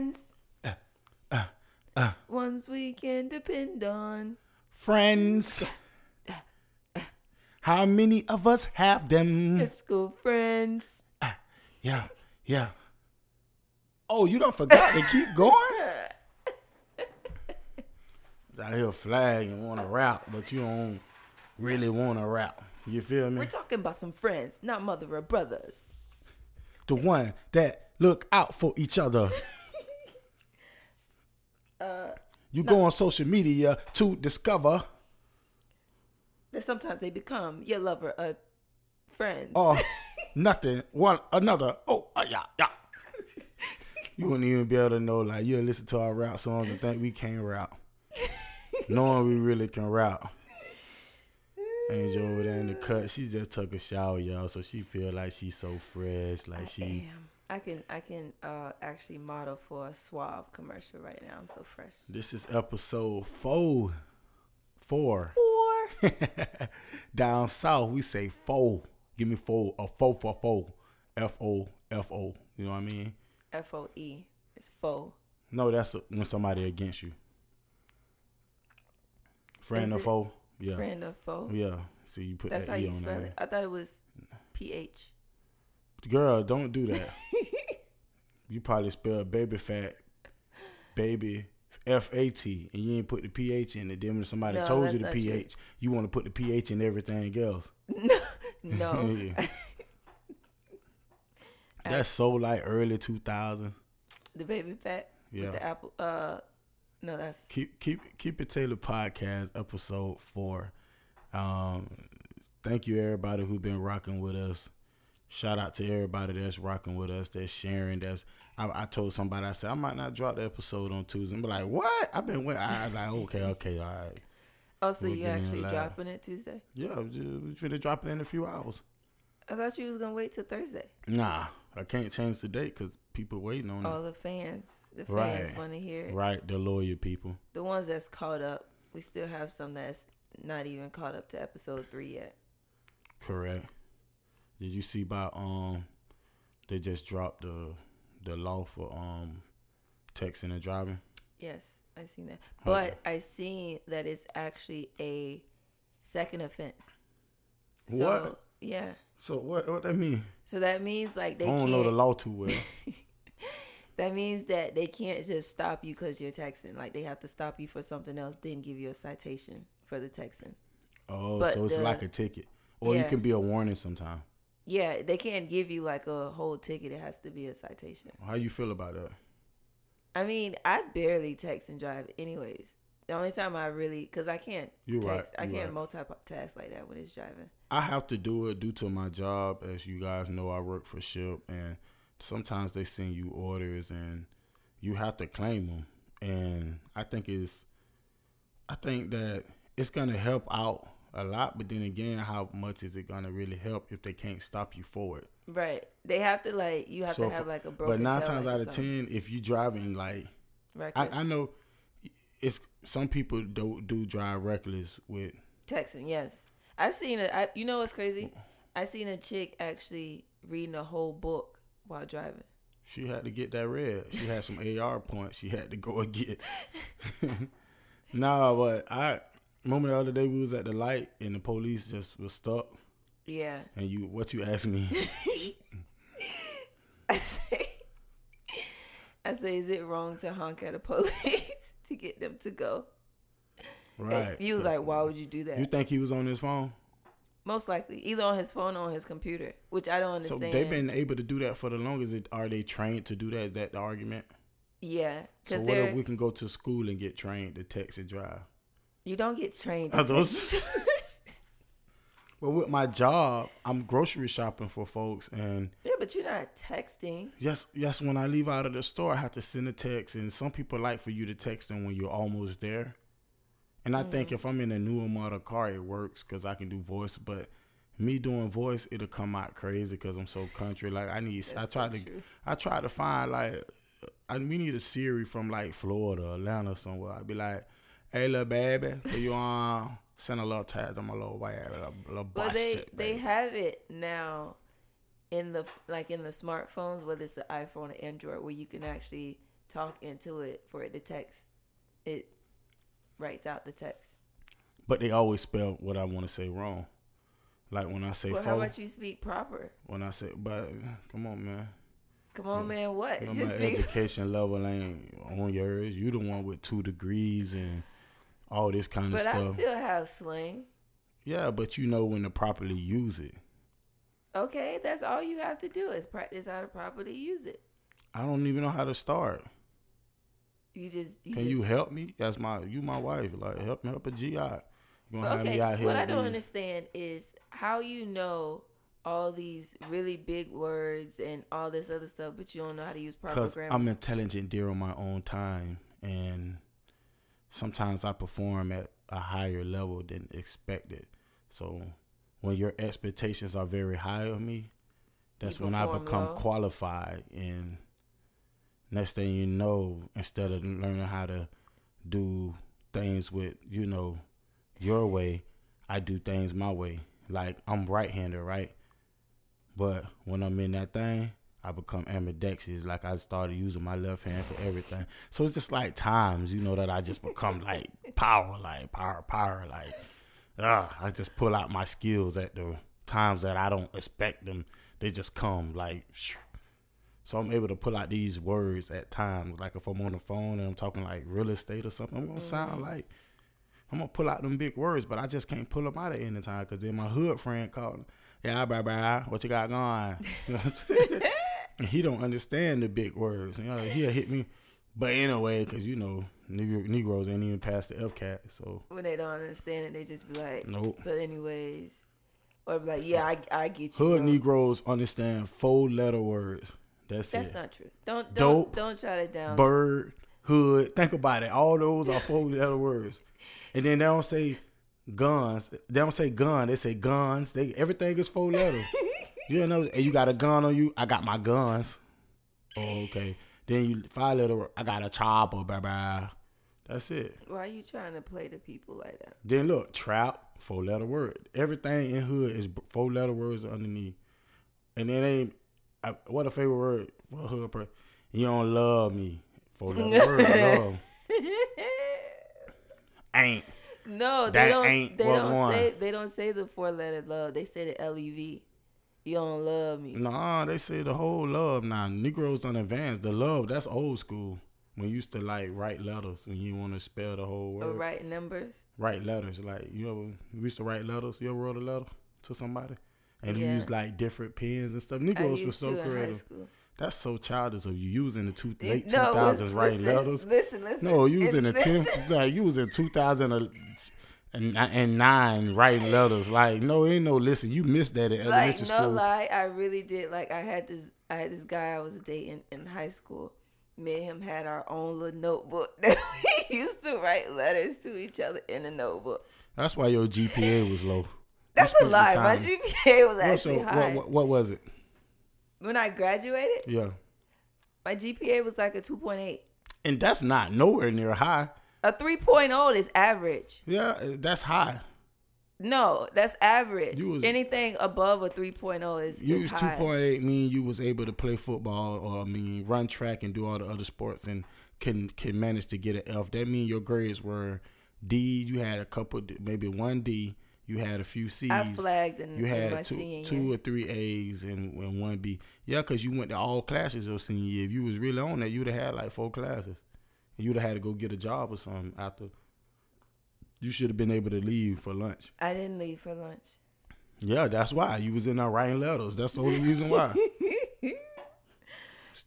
Friends. Uh, uh, uh. Ones we can depend on. Friends. How many of us have them? Let's go, friends. Yeah, yeah. Oh, you don't forgot to keep going? Out here flag and want to rap, but you don't really want to rap. You feel me? We're talking about some friends, not mother or brothers. the one that look out for each other. you go on social media to discover That sometimes they become your lover or friends. oh nothing one another. Oh uh, yeah yeah. You wouldn't even be able to know like you'll listen to our rap songs and think we can't rap, knowing we really can rap. Angel over there in the cut, she just took a shower, y'all, so she feel like she's so fresh, like she. Damn. I can I can uh actually model for a Suave commercial right now. I'm so fresh. This is episode four, four. Four. Down south, we say four. Give me four, a four for four. F O F O. You know what I mean? F O E. It's faux. No, that's when somebody against you. Friend or foe? Yeah. Friend or foe. Yeah. See, you put That's that how E you on spell there. it. I thought it was P H. Girl, don't do that. you probably spell baby fat, baby F A T, and you ain't put the P H in it. Then when somebody No, told you the ph, true. You want to put the P H in everything else. No. Yeah. That's so like early two thousand. the baby fat Yeah. with the apple. Uh, no, that's Keep keep keep it Taylor podcast episode four. Um, thank you everybody who's been rocking with us. Shout out to everybody that's rocking with us, that's sharing. That's I, I told somebody I said I might not drop the episode on Tuesday. And be like, what? I've been wait. I was like, okay, okay, all right. oh, so We're you actually dropping it Tuesday? Yeah, we finna drop it in a few hours. I thought you was gonna wait till Thursday. Nah, I can't change the date because people waiting on All the fans, the fans. Right. want to hear it. Right, the loyal people. The ones that's caught up, we still have some that's not even caught up to episode three yet. Correct. Did you see by um they just dropped the the law for um texting and driving? Yes, I seen that, Okay. but I seen that it's actually a second offense. So, What? Yeah. So what what that mean? So that means like they I don't know the law too well. That means that they can't just stop you because you're texting. Like they have to stop you for something else, then give you a citation for the texting. Oh, But so it's the- like a ticket. Or it Yeah. can be a warning sometime. Yeah, they can't give you like a whole ticket. It has to be a citation. How you feel about that? I mean, I barely text and drive, anyways. The only time I really, cause I can't You right, text, I you can't right. multitask like that when it's driving. I have to do it due to my job. As you guys know, I work for Shipt, and sometimes they send you orders, and you have to claim them. And I think it's, I think that it's gonna help out a lot. But then again, how much is it gonna really help if they can't stop you for it? Right? They have to like you have So to have like a broken. But nine times out of ten, if you driving like, I, reckless. I know, it's some people do do drive reckless with. texting. Yes, I've seen it. I, you know what's crazy? I seen a chick actually reading a whole book while driving. She had to get that red. She had some AR points. She had to go and get. nah, but I remember the other day we was at the light and the police just was stuck. Yeah. And you, what you asked me? I say, I say, is it wrong to honk at the police to get them to go? And right. He was like, why would you do that? You think he was on his phone? Most likely, either on his phone or on his computer, which I don't understand. So they've been able to do that for the longest. Are they trained to do that? Is that the argument? yeah, So what if we can go to school and get trained to text and drive? You don't get trained. Are those- Well, with my job, I'm grocery shopping for folks, and yeah, but you're not texting. yes, yes. When I leave out of the store, I have to send a text, and some people like for you to text them when you're almost there. And I Mm. think if I'm in a newer model car, it works because I can do voice. But me doing voice, it'll come out crazy because I'm so country. Like I need, I try so to, true. I try to find like, I we need a Siri from like Florida, Atlanta, somewhere. I'd be like, "Hey, little baby, you um send a little tag to my little baby, little, little But they they have it now in the like in the smartphones, whether it's the iPhone or Android, where you can actually talk into it for it to text. It writes out the text. But they always spell what I want to say wrong. Like when I say Well, how about you speak proper? when I say, but come on, man. Come on, man. What? You know, Just my speak. education level ain't on yours. You the one with two degrees and all this kind of stuff. But I still have slang. yeah, but you know when to properly use it. Okay, that's all you have to do is practice how to properly use it. I don't even know how to start. You just you Can just, you help me? That's my you my wife. Like help me help a GI. You gonna have Okay, me out here what I don't these- understand is how you know all these really big words and all this other stuff, but you don't know how to use proper grammar. I'm intelligent during my own time, and sometimes I perform at a higher level than expected. So when your expectations are very high of me, that's when I become low. qualified. And next thing you know, instead of learning how to do things with you know your way, I do things my way. Like I'm right-handed, right? But when I'm in that thing, I become ambidextrous. Like I started using my left hand for everything. So it's just like times, you know, that I just become like power, like power, power, like ah, I just pull out my skills at the times that I don't expect them. They just come like. shoo. So I'm able to pull out these words at times. Like if I'm on the phone and I'm talking like real estate or something, I'm gonna sound like I'm gonna pull out them big words, but I just can't pull them out at any time because then my hood friend called. Yeah, blah blah. What you got going? You know what I'm saying? and he don't understand the big words. You know, he'll hit me. But anyway, because you know, Negro, Negroes ain't even past the FCAT, so when they don't understand it, they just be like, Nope. But anyways, or be like, yeah, I, I get you. hood bro. Negroes understand four letter words. That's, That's it. not true. Don't don't Dope. don't try to down. bird, hood. Think about it. All those are four letter words. And then they don't say guns. They don't say gun. They say guns. They everything is four letters. you know, and you got a gun on you. I got my guns. Oh, okay. Then you five letter. word, I got a chopper. Bye bye. That's it. Why are you trying to play the people like that? Then look, trap, four letter word. Everything in hood is four letter words underneath. And then ain't I, what a favorite word for hood person. You don't love me. Four letter word. Love. Ain't. No, they That don't. ain't They don't one. say. They don't say the four letter love. They say the L E V. You don't love me. Nah, they say the whole love. Now Negroes don't advance. The love, that's old school. When you used to like write letters when you want to spell the whole oh, word. Or write numbers. Write letters. Like you ever we used to write letters? You ever wrote a letter to somebody? And you used like different pens and stuff. Negroes were so to in high creative. That's so childish of you using the two, late two No, thousands writing letters. Listen, listen. No, you was in the tenth. Like you was in two thousand and and nine writing letters. Like no, ain't no listen. You missed that at elementary Like no school. lie, I really did. Like I had this. I had this guy I was dating in high school. Me and him had our own little notebook that we used to write letters to each other in the notebook. That's why your GPA was low. That's a lie. My. GPA was actually so, high. what, what, what was it? When I graduated, Yeah, my GPA was like a 2.8. and that's not nowhere near high. A 3.0 is average. Yeah, that's high. No, that's average. Was- Anything above a 3.0 is, You is was two high. point eight, mean you was able to play football or I mean run track and do all the other sports and can can manage to get an F. That mean your grades were D. You had a couple, maybe one D. You had a few C's. I flagged in, You had two, two or three A's and, and one B. Yeah, because you went to all classes your senior year. If you was really on that, you'd have had like four classes. You'd have had to go get a job or something after. You should have been able to leave for lunch. I didn't leave for lunch. Yeah, that's why you was in there writing letters. That's the only reason why.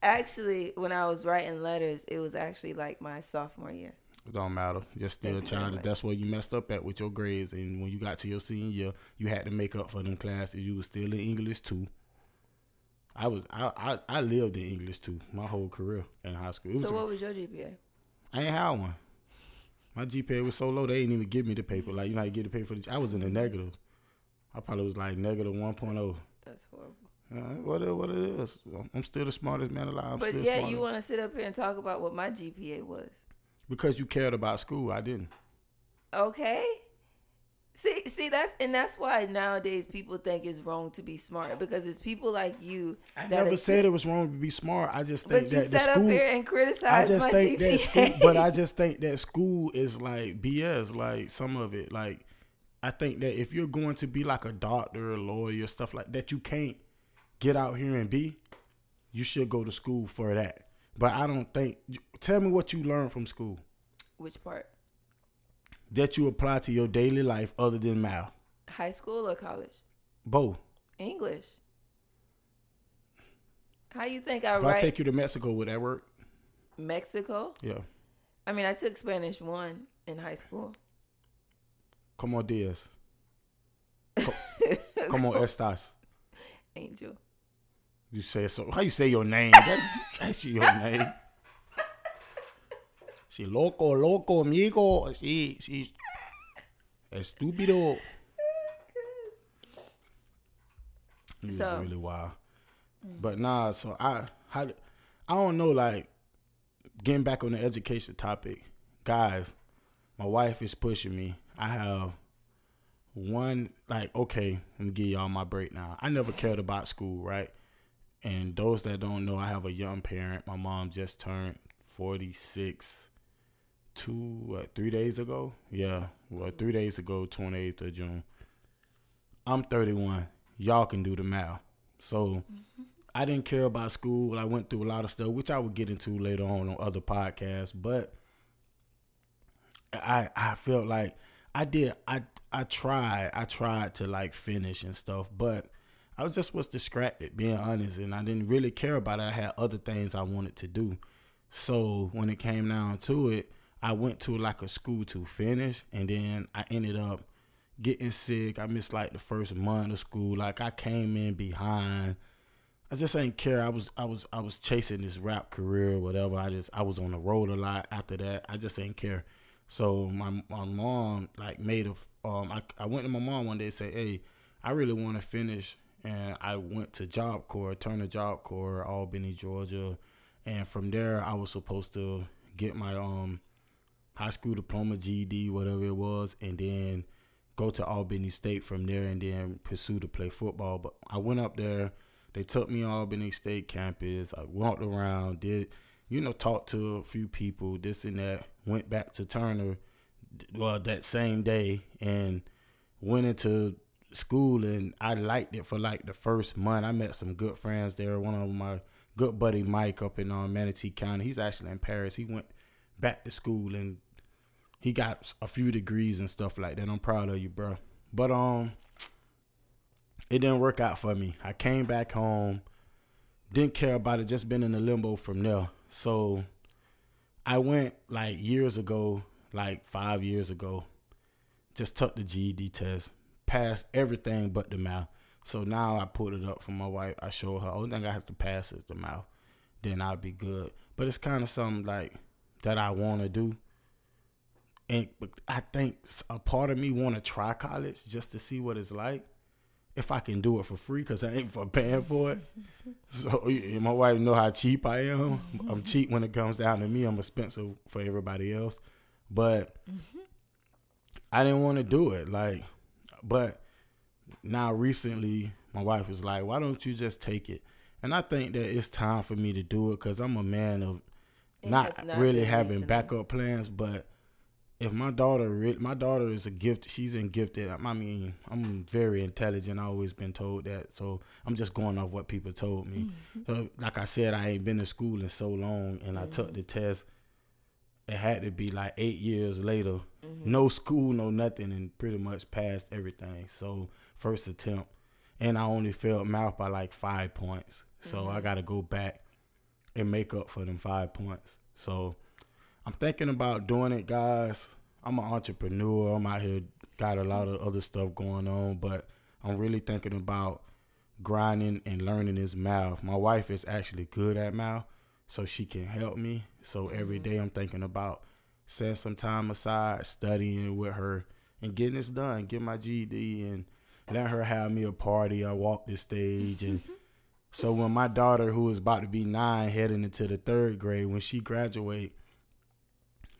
Actually, when I was writing letters, it was actually like my sophomore year. It don't matter. You're still Thank you childish. much. That's where you messed up at with your grades. And when you got to your senior year, you had to make up for them classes. You was still in English too. I was I I, I lived in English too my whole career in high school. So what was your GPA? I ain't had one. My GPA was so low they didn't even give me the paper. Like you know, how you get the paper. For the, I was in the negative. I probably was like negative one oh. That's horrible. Uh, what it, what it is. I'm still the smartest man alive. I'm but yeah, smarter. you want to sit up here and talk about what my GPA was. because you cared about school. I didn't. Okay. See, see, that's and that's why nowadays people think it's wrong to be smart because it's people like you. I that never said it was wrong to be smart. I just think But you that the sat up school. here and I just my think that school, GPA. but I just think that school is like BS. Like some of it, like I think that if you're going to be like a doctor, a lawyer, stuff like that, you can't get out here and be. You should go to school for that. But I don't think. Tell me what you learned from school Which part? That you apply to your daily life other than math. High school or college? Both. English. How you think I If write I take you to Mexico, would that work? Mexico? Yeah. I mean, I took Spanish one in high school. Como dias. Como estas. Angel. You say so. How you say your name? That's, that's your name. Si loco, loco, amigo. Si, si. Estúpido. He was So- really wild. But nah, so I, how, I don't know. Like getting back on the education topic, guys. My wife is pushing me. I have one like okay. Let me give y'all my break now. I never cared about school, right? And those that don't know, I have a young parent. My mom just turned 46 two, what, three days ago? Yeah, well, three days ago, 28th of June. I'm 31. Y'all can do the math. So mm-hmm. I didn't care about school. I went through a lot of stuff, which I would get into later on on other podcasts. But I I felt like I did I I tried I tried to like finish and stuff, but I was just was distracted, being honest, and I didn't really care about it. I had other things I wanted to do. So when it came down to it, I went to like a school to finish, and then I ended up getting sick. I missed like the first month of school. Like I came in behind. I just ain't care. I was I was I was chasing this rap career or whatever. I just I was on the road a lot after that. I just ain't care. So my my mom like made a um I I went to my mom one day and said, Hey, I really wanna finish and I went to Job Corps, Turner Job Corps, Albany, Georgia. And from there I was supposed to get my um high school diploma, GED, whatever it was, and then go to Albany State from there and then pursue to play football. But I went up there. They took me to Albany State campus. I walked around, did, you know, talked to a few people, this and that. Went back to Turner, well, that same day and went into school and I liked it for like the first month. I met some good friends there. One of my good buddy Mike up in uh, Manatee County. He's actually in Paris. He went back to school and he got a few degrees and stuff like that. I'm proud of you, bro. But um, it didn't work out for me. I came back home, didn't care about it. Just been in a limbo from there. So I went like years ago, like five years ago, just took the GED test, passed everything but the math. So now I put it up for my wife. I showed her. Only thing I have to pass is the math. Then I'll be good. But it's kind of something like that I want to do and but I think a part of me want to try college just to see what it's like. If I can do it for free, cause I ain't for paying for it. So my wife know how cheap I am. I'm cheap when it comes down to me. I'm expensive for everybody else, but mm-hmm. I didn't want to do it. Like, but now recently, my wife was like, "Why don't you just take it?" And I think that it's time for me to do it because I'm a man of not, not really having backup plans, but if my daughter, re- my daughter is a gift. She's in gifted. I mean, I'm very intelligent. I always been told that, so I'm just going off what people told me. Mm-hmm. Uh, like I said, I ain't been to school in so long, and I took the test. It had to be like eight years later. Mm-hmm. No school, no nothing, and pretty much passed everything. So first attempt, and I only failed math by like five points. So I got to go back and make up for them five points. So I'm thinking about doing it, guys. I'm an entrepreneur. I'm out here, got a lot of other stuff going on, but I'm really thinking about grinding and learning this math. My wife is actually good at math, so she can help me. So every mm-hmm. day I'm thinking about setting some time aside, studying with her, and getting this done, get my GED, and let her have me a party. I walk the stage and. Mm-hmm. So when my daughter, who is about to be nine, heading into the third grade, when she graduate,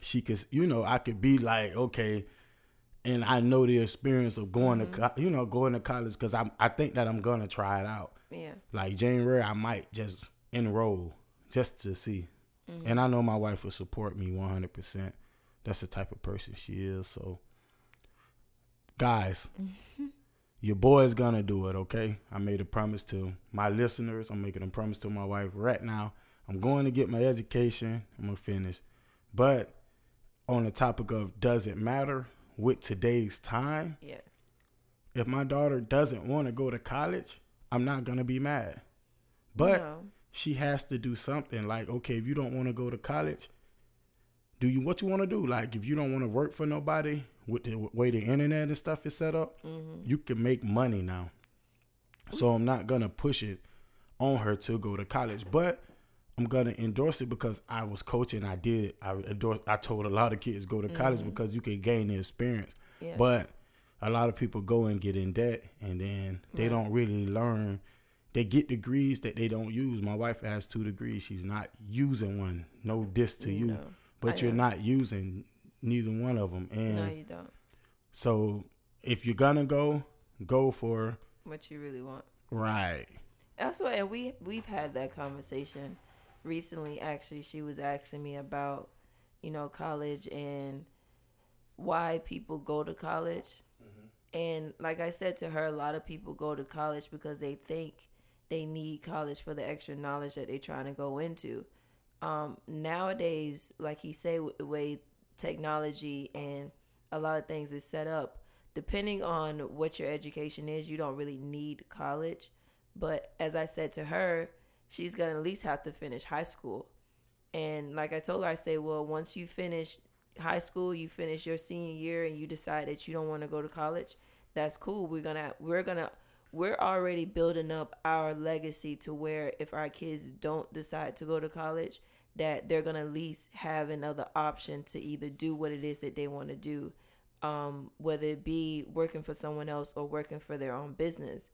she could, you know, I could be like, okay, and I know the experience of going to mm-hmm. co- you know going to college because I I think that I'm gonna try it out. Yeah. Like January, I might just enroll just to see, mm-hmm. and I know my wife will support me 100. percent That's the type of person she is. So, guys, your boy is gonna do it. Okay, I made a promise to my listeners. I'm making a promise to my wife right now. I'm going to get my education. I'm gonna finish, but on the topic of does it matter with today's time? Yes. If my daughter doesn't want to go to college, I'm not gonna be mad. But No. she has to do something. Like, okay, if you don't want to go to college, do you what you want to do? Like, if you don't want to work for nobody with the way the internet and stuff is set up, mm-hmm. you can make money now. So I'm not gonna push it on her to go to college, but I'm gonna endorse it because I was coaching. I did. it. I endorsed. I told a lot of kids go to college mm-hmm. because you can gain the experience. Yes. But a lot of people go and get in debt, and then they don't really learn. They get degrees that they don't use. My wife has two degrees. She's not using one. No diss to you, No, but I you're know. not using neither one of them. And No, you don't. so if you're gonna go, go for What you really want. right. That's what, and we we've had that conversation recently. Actually, she was asking me about, you know, college and why people go to college. And like I said to her, a lot of people go to college because they think they need college for the extra knowledge that they're trying to go into. Um, nowadays, like he with the way technology and a lot of things is set up, depending on what your education is, you don't really need college. But as I said to her, she's gonna at least have to finish high school. And like I told her, I say, well, once you finish high school, you finish your senior year, and you decide that you don't want to go to college, that's cool. We're gonna we're gonna we're already building up our legacy to where if our kids don't decide to go to college, that they're gonna at least have another option to either do what it is that they want to do, um, whether it be working for someone else or working for their own business,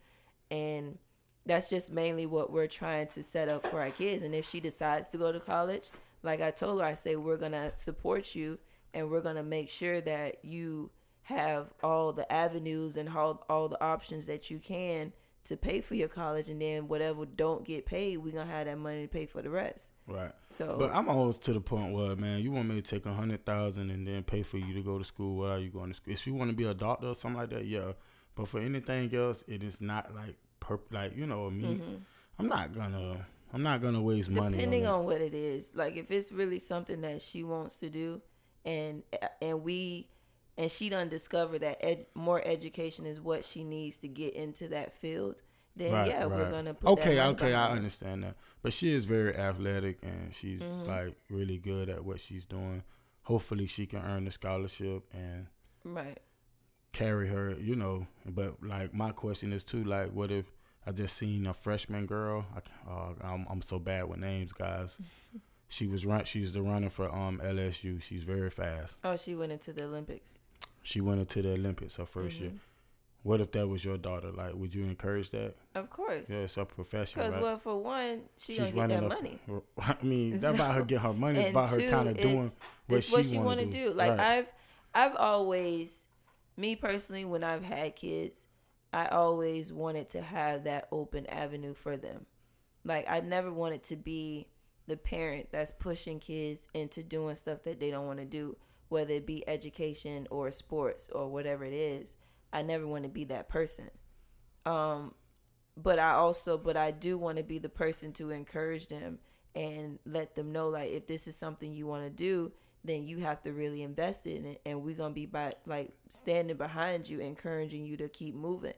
and that's just mainly what we're trying to set up for our kids. And if she decides to go to college, like I told her, I say we're gonna support you and we're gonna make sure that you have all the avenues and all, all the options that you can to pay for your college and then whatever don't get paid, we're gonna have that money to pay for the rest. Right. So But I'm always to the point where, man, you want me to take a hundred thousand and then pay for you to go to school. What are you going to school? If you want to be a doctor or something like that, yeah. But for anything else, it is not like per like you know me. I'm not gonna. I'm not gonna waste money. Mm-hmm. depending on, on what it is like if it's really something that she wants to do and and we and she done discovered that ed, more education is what she needs to get into that field then Right, yeah we're gonna put okay, okay, I understand that. But she is very athletic and she's Mm-hmm. like really good at what she's doing. Hopefully, she can earn the scholarship and right carry her, you know. But like my question is too, like, what if I just seen a freshman girl? I, uh, I'm I'm so bad with names, guys. She was run. She's the runner for um LSU. She's very fast. oh she went into the olympics She went into the Olympics her 1st year. Mhm. What if that was your daughter? Like, would you encourage that? of course Yeah, it's a profession, because right? well for one she gonna get that a- money I mean, that's about her get her money. It's about her two, kind of doing what it's she, what she want to to do. Like Right. I've, I've always, me personally, when I've had kids, I always wanted to have that open avenue for them. Like I've never wanted to be the parent that's pushing kids into doing stuff that they don't want to do, whether it be education or sports or whatever it is. I never want to be that person. Um, but I also, but I do want to be the person to encourage them and let them know like if this is something you want to do then you have to really invest in it and we're gonna be by like standing behind you encouraging you to keep moving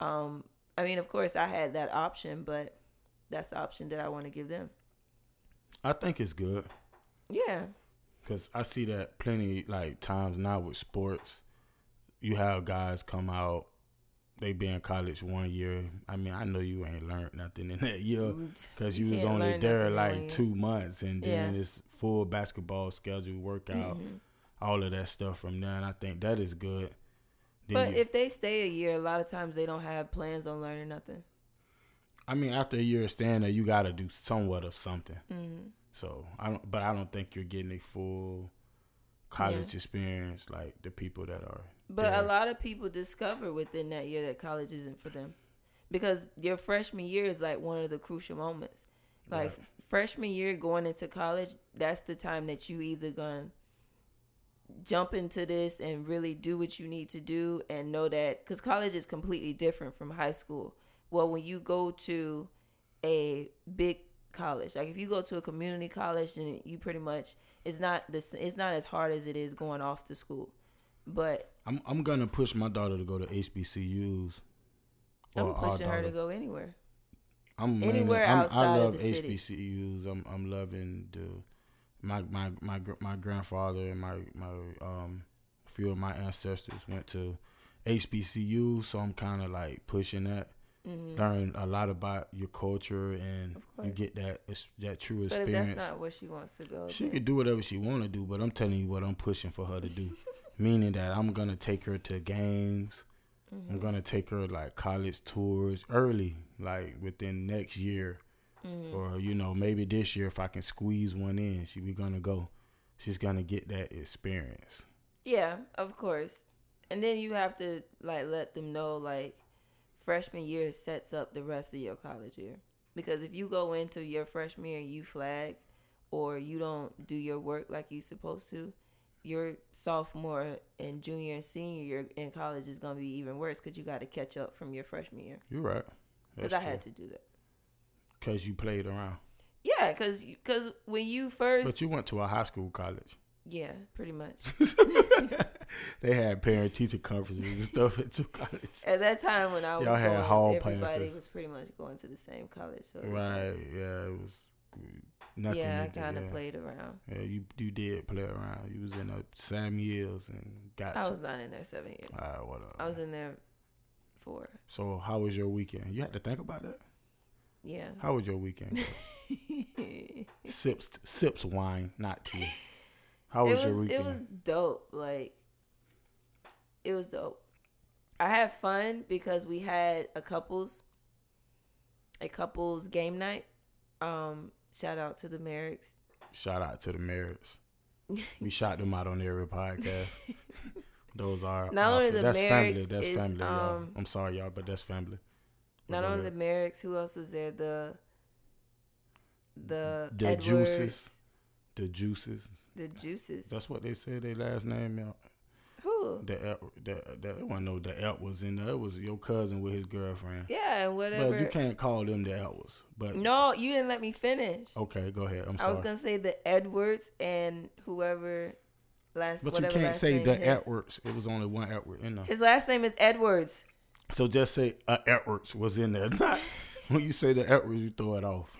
um i mean of course i had that option but that's the option that i want to give them I think it's good yeah because I see that plenty like times now with sports. You have guys come out, they be in college one year. I mean, I know you ain't learned nothing in that year because you, You was only there nothing in one like two months, and then Yeah. it's full basketball schedule, workout, Mhm. all of that stuff from there. And I think that is good. Then but you- if they stay a year a lot of times they don't have plans on learning nothing I mean, after a year of staying there, you got to do somewhat of something. mm-hmm. So I don't, but I don't think you're getting a full college Yeah. experience like the people that are. But there. a lot of people discover within that year that college isn't for them. Because your freshman year is like one of the crucial moments. Like Right. freshman year going into college, that's the time that you either gonna jump into this and really do what you need to do and know that because college is completely different from high school. Well, when you go to a big college, like if you go to a community college, then you pretty much it's not this. It's not as hard as it is going off to school. But I'm I'm gonna push my daughter to go to HBCUs. I'm pushing her to go anywhere. I'm Anywhere I'm, outside I of love the city. HBCUs. I'm I'm loving the my my my my grandfather and my my um few of my ancestors went to HBCU, so I'm kind of like pushing that. Hmm Learn a lot about your culture and you get that that true But experience. that's not where she wants to go, She then- could do whatever she want to do, but I'm telling you what I'm pushing for her to do. Meaning that I'm gonna take her to games. Mm-hmm. I'm gonna take her like college tours early, like within next year, Mhm. or you know maybe this year if I can squeeze one in. She we gonna go. She's gonna get that experience. Yeah, of course. And then you have to like let them know like freshman year sets up the rest of your college year. Because if you go into your freshman year and you flag or you don't do your work like you're supposed to, your sophomore and junior and senior year in college is going to be even worse because you got to catch up from your freshman year. You're right. Because I had to do that. Cause you played around, Yeah, because cause when you first. but you went to a high school college. Yeah, pretty much. they had parent teacher conferences and stuff at two college. At that time when I was Y'all had going, hall everybody passes. was pretty much going to the same college. So was like- Right? Yeah, it was nothing. yeah, I kind of yeah. played around. Yeah, you you did play around. You was in a Sam Yields and got. I was not in there seven years. All right, whatever. I was in there four. So how was your weekend? You had to think about that. Yeah. How was your weekend? sips sips wine, not tea. How was, it was your weekend? it was dope. Like it was dope. I had fun because we had a couples a couples game night. Um, shout out to the Merricks. Shout out to the Merricks. We shot them out on the every podcast. Those are Not only the that's family. That's is, family, y'all. um, I'm sorry, y'all, but that's family. Not Go only the. Merricks, who else was there? The the, The Edwards, Juices. The juices. The juices. That's what they said. Their last name. y'all. Who? The the the wasn't no the El was in there. It was your cousin with his girlfriend. Yeah, whatever. But you can't call them the Elwas. But No, you didn't let me finish. okay, go ahead. I'm sorry. I was gonna say the Edwards and whoever last. but you can't say the his, Edwards. It was only one Edward in there. His last name is Edwards. So just say uh, Edwards was in there. Not when you say the Edwards, you throw it off.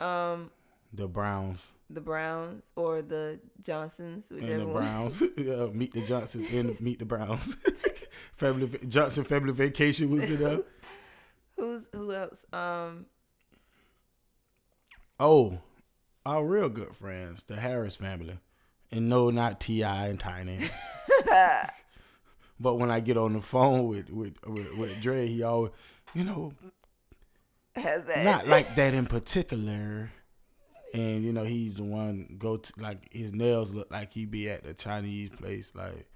Um, The Browns the Browns or the Johnsons, and whichever the one. Browns. yeah, meet the Johnsons and meet the Browns. family Johnson family vacation was it there. Who's who else? Um, Oh, our real good friends, the Harris family, and no, not T.I. and Tiny. but when I get on the phone with with with, with Dre, he always, you know, has that not like that in particular. And you know, he's the one go to like his nails look like he be at the Chinese place like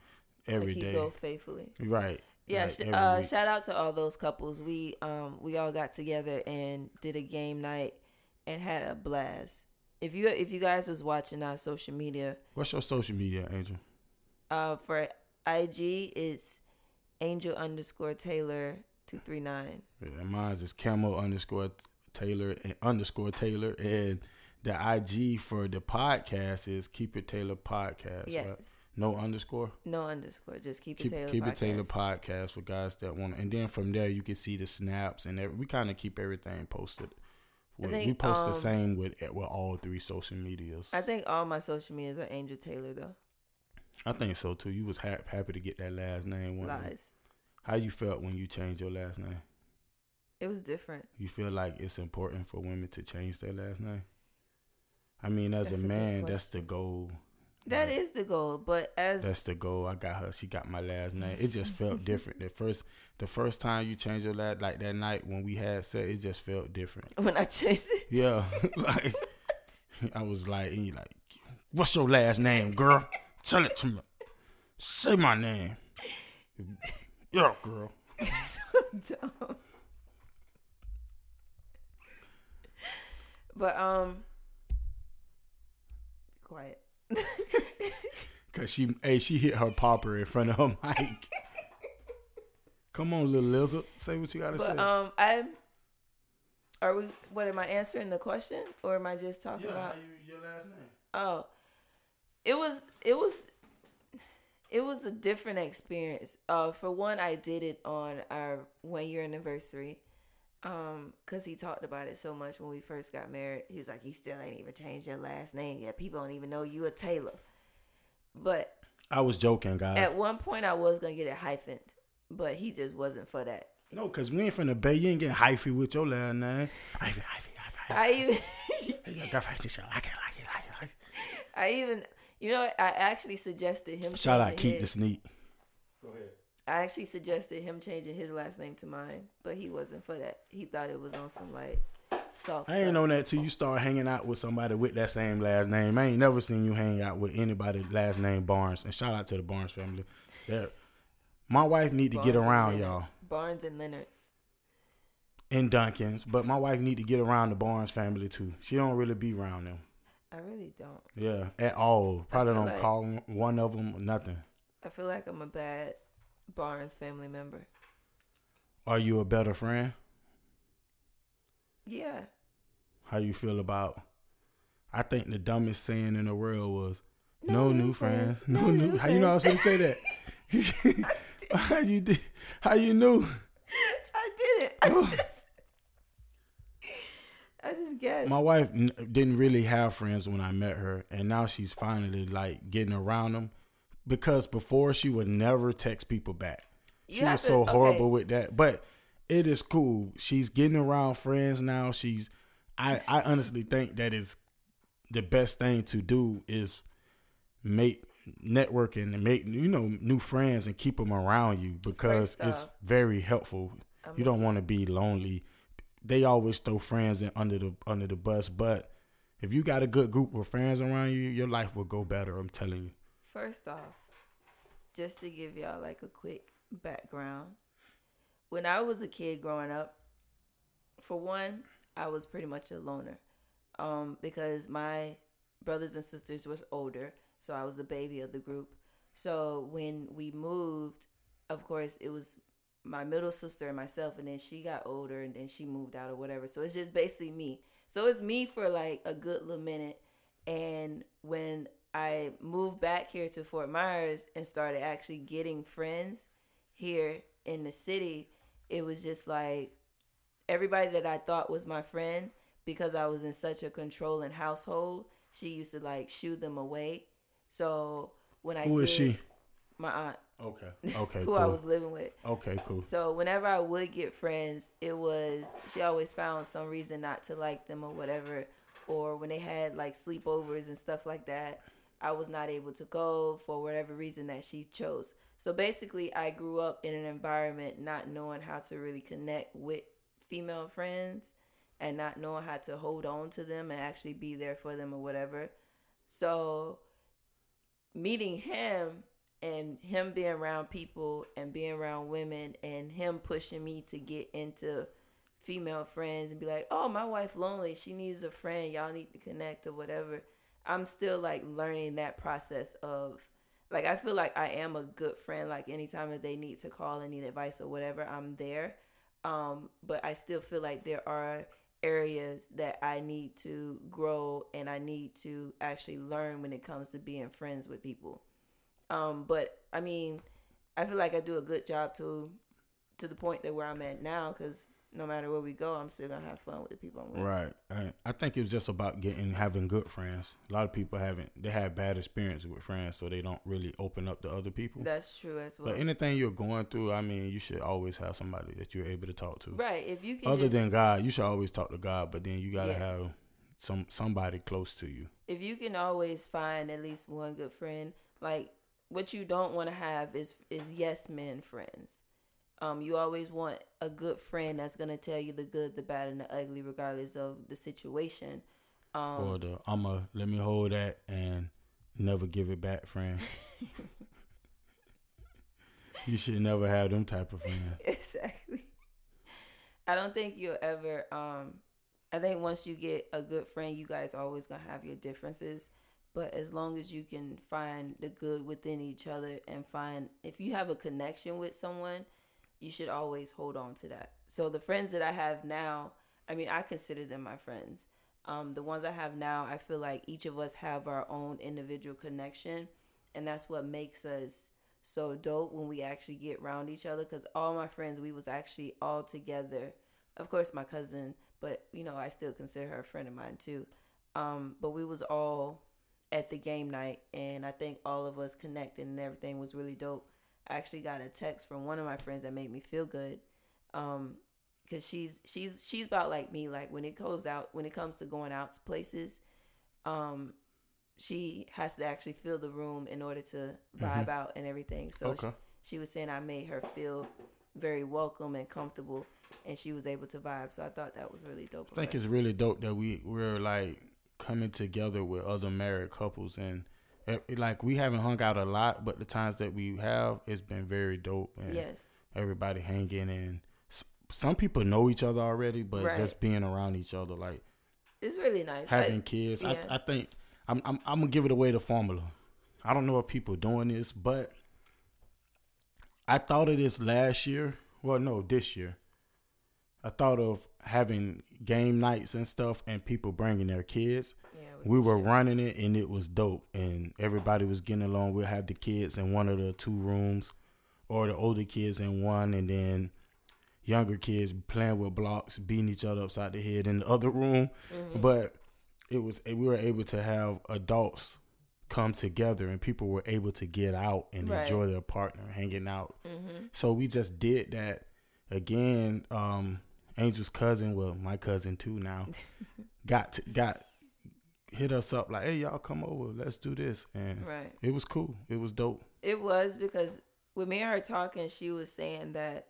every like he day. go faithfully. Right. Yeah, like, sh- uh, shout out to all those couples. We um we all got together and did a game night and had a blast. If you if you guys was watching our social media, What's your social media, Angel? uh for IG it's Angel underscore Taylor two three nine. Yeah, mine's is Camo underscore Taylor and underscore Taylor, and the IG for the podcast is Keep It Taylor Podcast. Yes, Right? No underscore. no underscore. Just keep, Keep, it Taylor. keep it Taylor podcast. podcast for guys that want, and then from there you can see the snaps and every, we kind of keep everything posted. We, think, we post the um, same with with all three social medias. I think all my social medias are Angel Taylor though. I think so too. You was ha- happy to get that last name. Lies. How you felt when you changed your last name? It was different. You feel like it's important for women to change their last name? I mean, as That's a a man, that's the goal. That Like, is the goal, but as That's the goal. I got her. She got my last name. It just felt different. The first, the first time you changed your last, like that night when we had sex, it just felt different. when I chased it, Yeah, like I was like, and you like, what's your last name, girl? Tell it to me. Say my name. Yeah, girl. so dumb. But um, quiet. Cause she, hey, she hit her popper in front of her mic. Come on, little lizard, say what you gotta But say. um, I are we? What am I answering the question, or am I just talking about? you, your last name? Oh, it was it was it was a different experience. Uh, for one, I did it on our one year anniversary. Um, cause he talked about it so much when we first got married. He was like, "You still ain't even changed your last name yet. People don't even know you a Taylor." But I was joking, guys. at one point, I was gonna get it hyphened, but he just wasn't for that. no, cause we ain't from the Bay. You ain't getting hyphy with your last name. Hyphy, hyphy, hyphy. hyphy. I even, Hey, your girlfriend, like it, like it, like it. I even, you know. I actually suggested him. Shout out changing Keith the his- Sneak. I actually suggested him changing his last name to mine, but he wasn't for that. He thought it was on some like soft. I ain't stuff. know that till you start hanging out with somebody with that same last name. I ain't never seen you hang out with anybody last name Barnes. And shout out to the Barnes family. Yeah. My wife need to Barnes get around y'all Barnes and Leonard's. And Duncan's, but my wife need to get around the Barnes family too. She don't really be around them. I really don't. Yeah, at all. Probably don't like- call one of them nothing. I feel like I'm a bad Barnes family member. Are you a better friend? Yeah. How you feel about? I think the dumbest saying in the world was no, new friends, no, new. How you know I was gonna say that? how you did? How you knew? I did it. I just, I just guessed. My wife n- didn't really have friends when I met her, and now she's finally like getting around them. Because before she would never text people back. You She was to- so okay. horrible with that. But it is cool. She's getting around friends now. She's I, I honestly think that is the best thing to do is make networking and make you know new friends and keep them around you because it's very helpful. I'm you don't want to be lonely. They always throw friends in under the under the bus, but if you got a good group of friends around you, your life will go better. I'm telling you. First off, just to give y'all like a quick background, when I was a kid growing up, for one, I was pretty much a loner, um, because my brothers and sisters was older, so I was the baby of the group. So when we moved, of course, it was my middle sister and myself, and then she got older, and then she moved out or whatever. So it's just basically me. So it's me for like a good little minute, and when I moved back here to Fort Myers and started actually getting friends here in the city, it was just like everybody that I thought was my friend because I was in such a controlling household, she used to like shoo them away. So when I Who is did- she? My aunt, Okay. Okay. who cool. I was living with. okay. Cool. So whenever I would get friends, it was she always found some reason not to like them or whatever. Or when they had like sleepovers and stuff like that, I was not able to go for whatever reason that she chose. So basically, I grew up in an environment not knowing how to really connect with female friends and not knowing how to hold on to them and actually be there for them or whatever. So meeting him and him being around people and being around women and him pushing me to get into female friends and be like, "Oh, my wife lonely. She needs a friend. Y'all need to connect or whatever." I'm still like learning that process of like I feel like I am a good friend like anytime that they need to call and need advice or whatever, I'm there. Um but I still feel like there are areas that I need to grow and I need to actually learn when it comes to being friends with people. Um, but I mean, I feel like I do a good job to to the point that where I'm at now because no matter where we go, I'm still gonna have fun with the people I'm with. Right. I, I think it's just about getting having good friends. A lot of people haven't. They have bad experiences with friends, so they don't really open up to other people. That's true as well. But anything you're going through, I mean, you should always have somebody that you're able to talk to. right. If you can Other just, than God, you should always talk to God. But then you gotta Yes. have some somebody close to you. if you can always find at least one good friend, like what you don't want to have is is yes men friends. Um, you always want a good friend that's gonna tell you the good, the bad, and the ugly, regardless of the situation. Um, or the I'ma let me hold that and never give it back friend. you should never have them type of friends. Exactly. I don't think you'll ever um I think once you get a good friend, you guys always gonna have your differences. But as long as you can find the good within each other and find if you have a connection with someone, you should always hold on to that. So the friends that I have now, I mean, I consider them my friends. Um, the ones I have now, I feel like each of us have our own individual connection, and that's what makes us so dope when we actually get around each other. Because all my friends, we was actually all together. Of course, my cousin, but you know, I still consider her a friend of mine too. Um, but we was all at the game night, and I think all of us connected, and everything was really dope. I actually got a text from one of my friends that made me feel good. Um, cause she's she's she's about like me. Like when it goes out, when it comes to going out to places, um, she has to actually fill the room in order to vibe Mhm. out and everything. So Okay. she, she was saying I made her feel very welcome and comfortable, and she was able to vibe. So I thought that was really dope. I think it's really dope that we we're like coming together with other married couples and like we haven't hung out a lot, but the times that we have, it's been very dope. And yes, everybody hanging and some people know each other already, but Right. just being around each other, like it's really nice. having Like, kids, yeah. I I think I'm, I'm I'm gonna give it away the formula. I don't know if people doing this, but I thought of this last year. Well, no, this year. I thought of having game nights and stuff, and people bringing their kids. Yeah, it was We were shit. running it, and it was dope, and everybody was getting along. We'll have the kids in one of the two rooms, or the older kids in one, and then younger kids playing with blocks, beating each other upside the head in the other room. Mhm. But it was we were able to have adults come together, and people were able to get out and Right. enjoy their partner hanging out. Mhm. So we just did that again. Um, Angel's cousin, well, my cousin too now, got to, got hit us up like, "Hey, y'all come over, let's do this," and right. it was cool. It was dope. It was because with me and her talking, she was saying that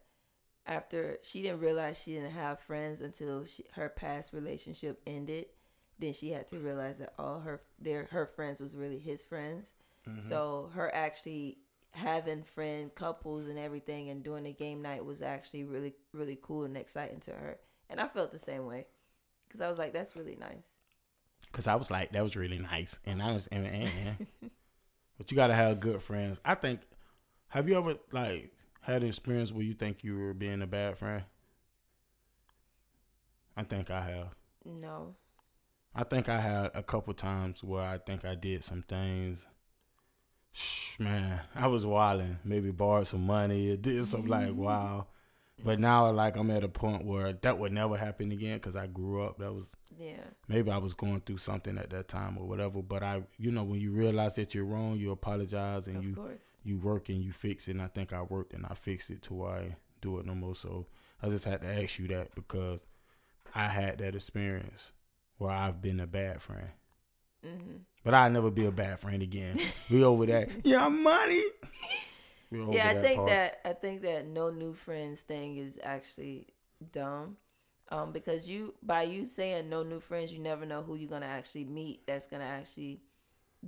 after she didn't realize she didn't have friends until she, her past relationship ended. Then she had to realize that all her their her friends was really his friends. Mm-hmm. So her actually having friend couples and everything and doing the game night was actually really really cool and exciting to her. And I felt the same way because I was like, that's really nice. Cause I was like, that was really nice, and I was, and, and, but you gotta have good friends. I think. Have you ever like had an experience where you think you were being a bad friend? I think I have. No. I think I had a couple times where I think I did some things. Shh, man, I was wilding. Maybe borrowed some money or did something like wow. But now, like I'm at a point where that would never happen again because I grew up. That was Yeah. maybe I was going through something at that time or whatever. But I, you know, when you realize that you're wrong, you apologize and of you course. you work and you fix it. And I think I worked and I fixed it to where I do it no more. So I just had to ask you that because I had that experience where I've been a bad friend. hmm But I'll never be a bad friend again. we over that. Yeah, money. Yeah, I that think part. that I think that no new friends thing is actually dumb. Um, because you by you saying no new friends, you never know who you're gonna actually meet. That's gonna actually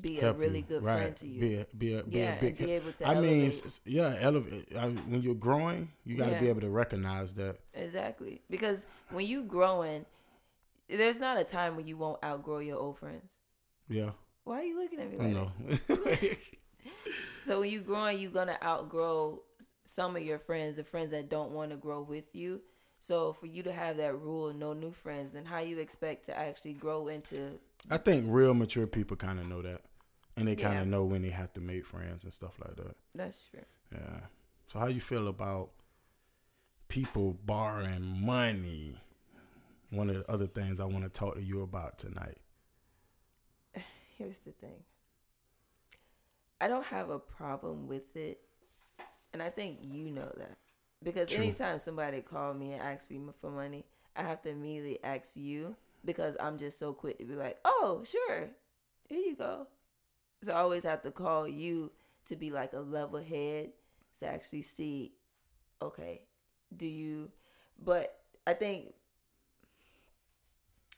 be Help a really you. good Right. friend to you. Be a, be a, be yeah, a big. be able to. I mean, elevate. it's- yeah, elevate. I, when you're growing, you got to be able to recognize that. exactly because when you growing, there's not a time when you won't outgrow your old friends. Yeah, Why are you looking at me I like know. So when you growing, you're gonna outgrow some of your friends, the friends that don't want to grow with you. So for you to have that rule, no new friends, then how you expect to actually grow into? I think real mature people kind of know that, and they kind Yeah. of know when they have to make friends and stuff like that. That's true. Yeah. So how you feel about people borrowing money? One of the other things I want to talk to you about tonight. Here's the thing. I don't have a problem with it, and I think you know that because True. anytime somebody call me and ask me for money, I have to immediately ask you because I'm just so quick to be like, "Oh, sure, here you go." So I always have to call you to be like a level head to actually see, okay, do you? But I think,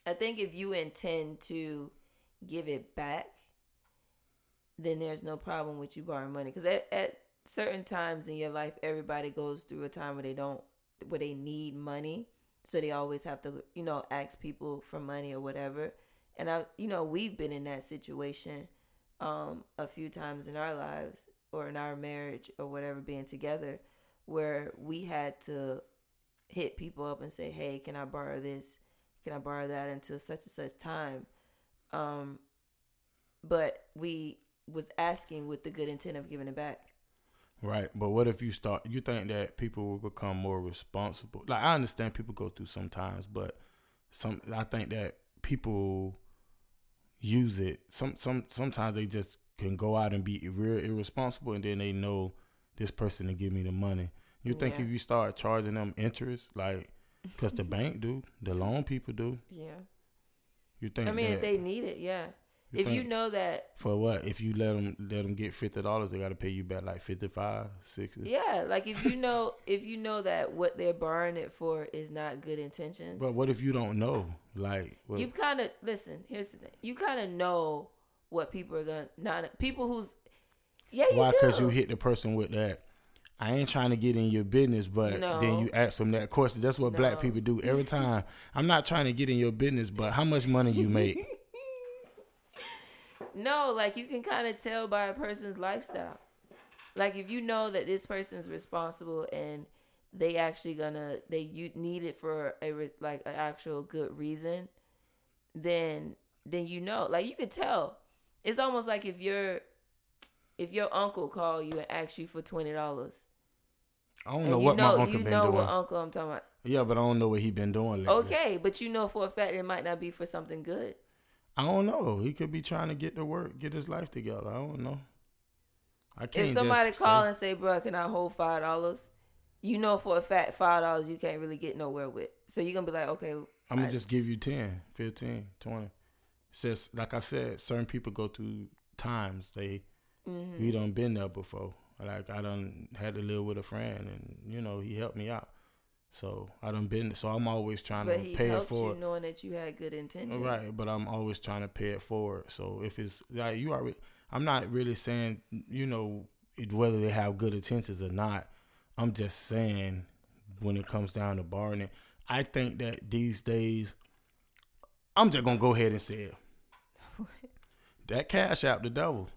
I think if you intend to give it back, then there's no problem with you borrowing money. Because at, at certain times in your life, everybody goes through a time where they don't, where they need money. So they always have to, you know, ask people for money or whatever. And I, you know, we've been in that situation um, a few times in our lives or in our marriage or whatever, being together, where we had to hit people up and say, "Hey, can I borrow this? Can I borrow that until such and such time?" Um, but we was asking with the good intent of giving it back. Right, but what if you start? You think that people will become more responsible? Like I understand people go through sometimes, but some I think that people use it. Some some sometimes they just can go out and be real irresponsible, and then they know this person to give me the money. You think Yeah. if you start charging them interest, like, cause the bank do, the loan people do. Yeah, You think? I mean, that, if they need it, yeah. If you know that, for what? If you let them let them get fifty dollars, they got to pay you back like 55 60 yeah, like if you know, if you know that what they're borrowing it for is not good intentions, But what if you don't know? Like, what, you kind of listen. Here's the thing: you kind of know what people are gonna not people who's yeah, you why? Because you hit the person with that. I ain't trying to get in your business, but No. then you ask them that question. That's what black people do every time. I'm not trying to get in your business, but how much money you make? No, like you can kind of tell by a person's lifestyle. Like if you know that this person's responsible and they actually gonna they you need it for a re- like an actual good reason, then then you know. Like you could tell. It's almost like if your if your uncle call you and ask you for twenty dollars. I don't know what know my uncle been doing. you know what uncle I'm talking about. yeah, but I don't know what he been doing lately. Okay, but you know for a fact it might not be for something good. I don't know. He could be trying to get to work, get his life together. I don't know. I can't. if somebody call say- and say, "Bro, can I hold five dollars?" You know for a fact five dollars you can't really get nowhere with. So you're gonna be like, "Okay, I'm gonna just give you 10, 15, 20. It's just like I said, certain people go through times they Mm-hmm. we done been there before. Like I done had to live with a friend, and you know he helped me out. So I done been. So I'm always trying But to pay it forward. knowing that you had good intentions. Right, but I'm always trying to pay it forward. So if it's like you already, I'm not really saying you know it, whether they have good intentions or not. I'm just saying when it comes down to it, I think that these days, I'm just gonna go ahead and say it. that Cash App the devil.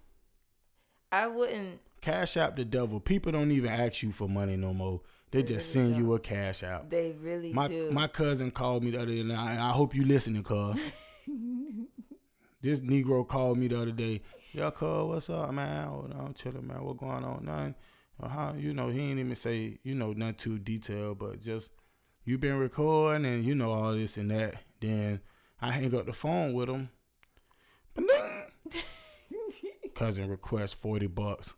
I wouldn't. Cash App the devil. People don't even ask you for money no more. They They just really send you don't. a Cash App. They really My do. my cousin called me the other day, and I, I hope you listening, cuz. this Negro called me the other day. Yo, cuz, what's up, man? No, I'm chilling, man. What going on? Nothing. Uh, how, you know, he ain't even say, you know, nothing too detailed, but just you been recording and you know all this and that. Then I hang up the phone with him. But then cousin request forty bucks.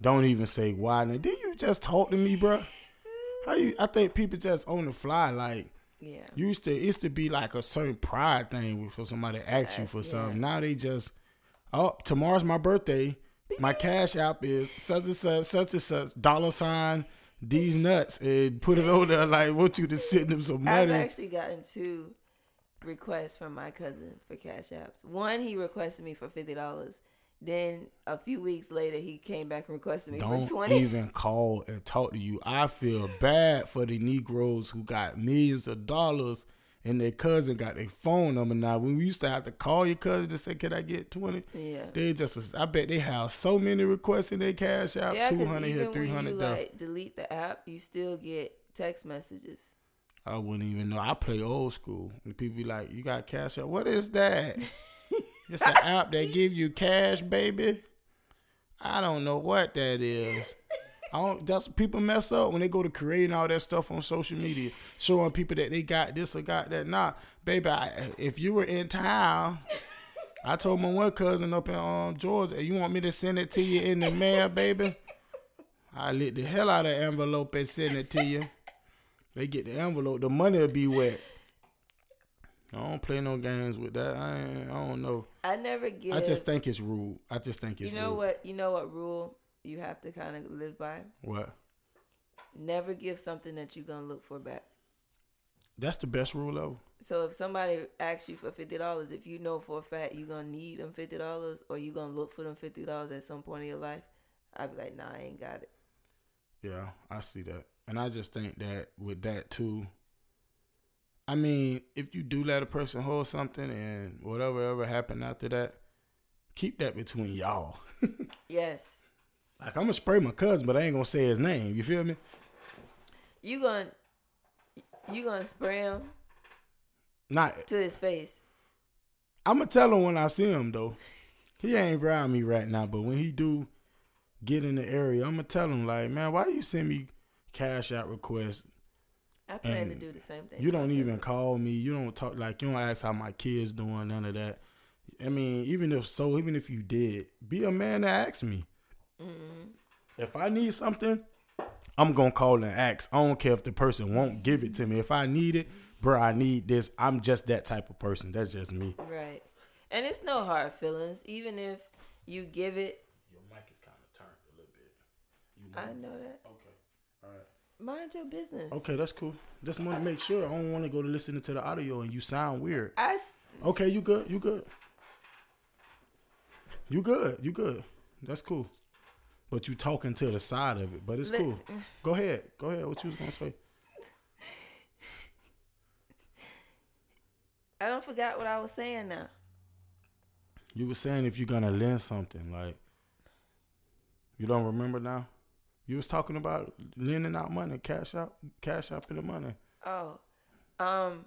Don't even say why. Now, did you just talk to me, bruh? How you? I think people just on the fly like. yeah. Used to used to be like a certain pride thing for somebody to ask you for Yeah. something. Now they just oh tomorrow's my birthday. My cash app is such and such such and such dollar sign these nuts and put it over there like want you to send them some money? I've actually gotten two requests from my cousin for cash apps. One, he requested me for fifty dollars. Then a few weeks later, he came back and requested me Don't for twenty. even call and talk to you. I feel bad for the Negroes who got millions of dollars and their cousin got their phone number now. When we used to have to call your cousin to say, "Can I get 20? Yeah. They just, I bet they have so many requests in their Cash App. Yeah, Two hundred here, three hundred there. like delete the app, you still get text messages. I wouldn't even know. I play old school. And people be like, "You got Cash App? What is that? it's an app that give you cash, baby. I don't know what that is. I don't. That's people mess up when they go to creating all that stuff on social media, showing people that they got this or got that. Nah, baby. I, if you were in town. I told my one cousin up in um, Georgia, you want me to send it to you in the mail, baby? I lit the hell out of the envelope and send it to you. They get the envelope, the money will be wet. I don't play no games with that. I I don't know. I never give. I just think it's rude. I just think it's you know rude. what? You know what rule you have to kind of live by. What? Never give something that you're gonna look for back. That's the best rule ever. So if somebody asks you for fifty dollars, if you know for a fact you're gonna need them fifty dollars, or you're gonna look for them fifty dollars at some point in your life, I'd be like, nah, I ain't got it. Yeah, I see that. And I just think that with that too, I mean, if you do let a person hold something and whatever ever happened after that, keep that between y'all. yes. Like I'm gonna spray my cousin, but I ain't gonna say his name. You feel me? You gonna you gonna spray him? Not to his face. I'm gonna tell him when I see him though. He ain't around me right now, but when he do get in the area, I'm gonna tell him like, man, why you send me Cash App requests? I plan to do the same thing. You don't even call me. You don't talk like you don't ask how my kids doing. None of that. I mean, even if so, even if you did, be a man to ask me. Mm-hmm. If I need something, I'm gonna call and ask. I don't care if the person won't give it to me. If I need it, bro, I need this. I'm just that type of person. That's just me. Right. And it's no hard feelings. Even if you give it. Your mic is kind of turned a little bit. I know that. Okay. Mind your business. Okay, that's cool. Just want to make sure. I don't want to go to listening to the audio and you sound weird. I. Okay, you good? You good? You good? You good? That's cool. But you talking to the side of it, but it's cool. Go ahead. Go ahead. What you was gonna say? I don't forgot what I was saying now. You were saying if you're gonna lend something, like you don't remember now. You was talking about lending out money, Cash App, Cash App for the money. Oh, um,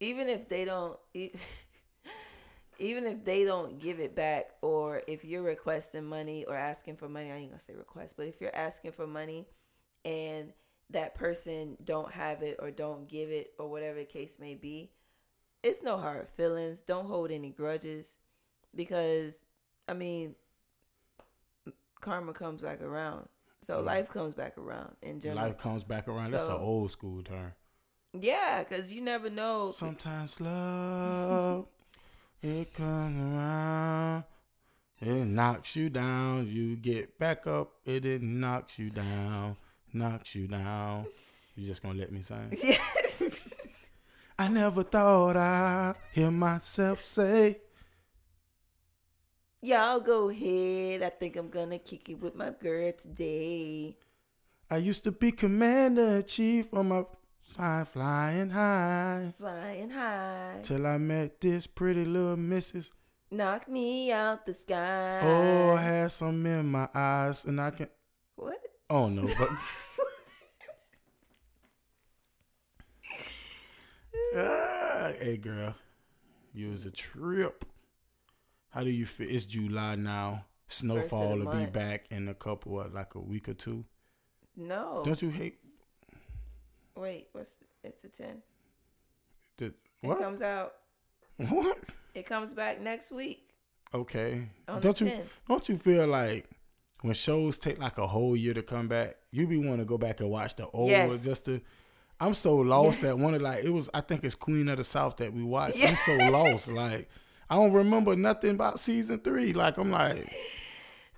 even if they don't, even if they don't give it back, or if you're requesting money or asking for money, I ain't gonna say request, but if you're asking for money and that person don't have it or don't give it or whatever the case may be, it's no hard feelings. Don't hold any grudges because I mean karma comes back around. So life comes back around in general. Life comes back around. So, That's an old school term. Yeah, because you never know. Sometimes love, it comes around. It knocks you down. You get back up. It, it knocks you down. Knocks you down. You just gonna let me sing? Yes. I never thought I'd hear myself say. Y'all go ahead. I think I'm gonna kick it with my girl today. I used to be commander chief on my fly flying high. Flying high. Till I met this pretty little missus. Knock me out the sky. Oh, I had some in my eyes and I can What? Oh no, but ah, hey girl, you was a trip. How do you feel? It's July now. Snowfall will be back in a couple of like a week or two. No. Don't you hate? Wait, what's it's the 10th? The what? It comes out. What? It comes back next week. Okay. On don't you 10th. don't you feel like when shows take like a whole year to come back, you be want to go back and watch the old Yes. just to. I'm so lost Yes. that one of like it was. I think it's Queen of the South that we watched. Yeah. I'm so lost. Like I don't remember nothing about season three. Like I'm like,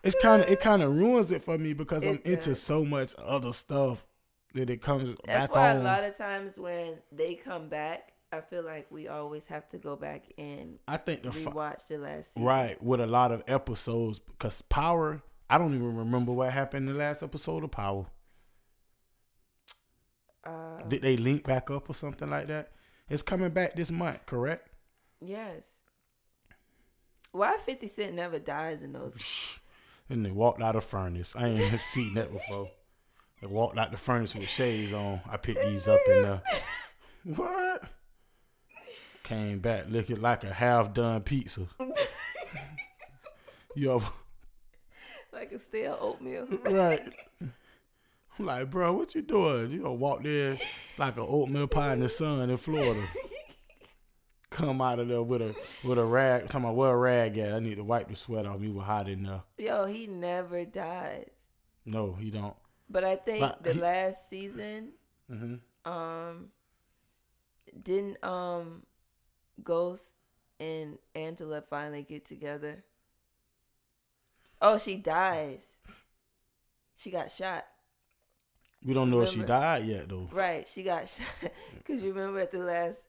it's kind of it kind of ruins it for me because I'm It into so much other stuff that it comes That's back why on. a lot of times when they come back, I feel like we always have to go back and I think the rewatch the last season. right with a lot of episodes because Power. I don't even remember what happened in the last episode of Power. Uh, Did they link back up or something like that? It's coming back this month, correct? yes. Why Fifty Cent never dies in those? And they walked out of furnace. I ain't seen that before. They walked out the furnace with shades on. I picked these up in the what? Came back looking like a half done pizza. you ever like a stale oatmeal. right? I'm like, bro, what you doing? You gonna walk there like an oatmeal pie in the sun in Florida? Come out of there with a with a rag. Talking about where a rag at? I need to wipe the sweat off me. Was hot in there. Yo, he never dies. No, he don't. But I think But the he- last season, hmm um, didn't um, Ghost and Angela finally get together? Oh, she dies. She got shot. We don't know if she died yet though. Right, she got shot. Cause you remember at the last,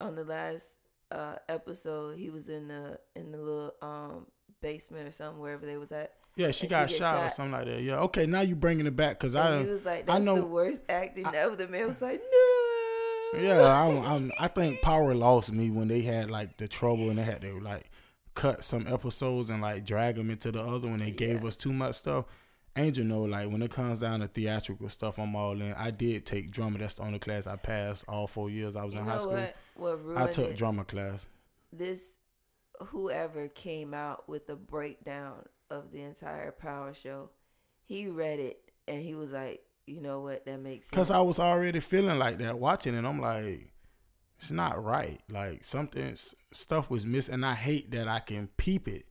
on the last uh episode, he was in the in the little um basement or something wherever they was at. Yeah, she And she got get shot, or something like that. Yeah. Okay, now you bringing it back because I he was like, I "That's know- the worst acting ever." The man was like, "No." Yeah, I'm, I'm, I think Power lost me when they had like the trouble and they had to like cut some episodes and like drag them into the other when they gave us too much stuff. Angel know like when it comes down to theatrical stuff, I'm all in. I did take drama. That's the only class I passed all four years I was You in high school. what? What I took it? drama class. this whoever came out with a breakdown of the entire power show he read it and he was like you know what that makes sense Cause I was already feeling like that watching it. I'm like, it's not right. Like something stuff was missing. And I hate that I can peep it.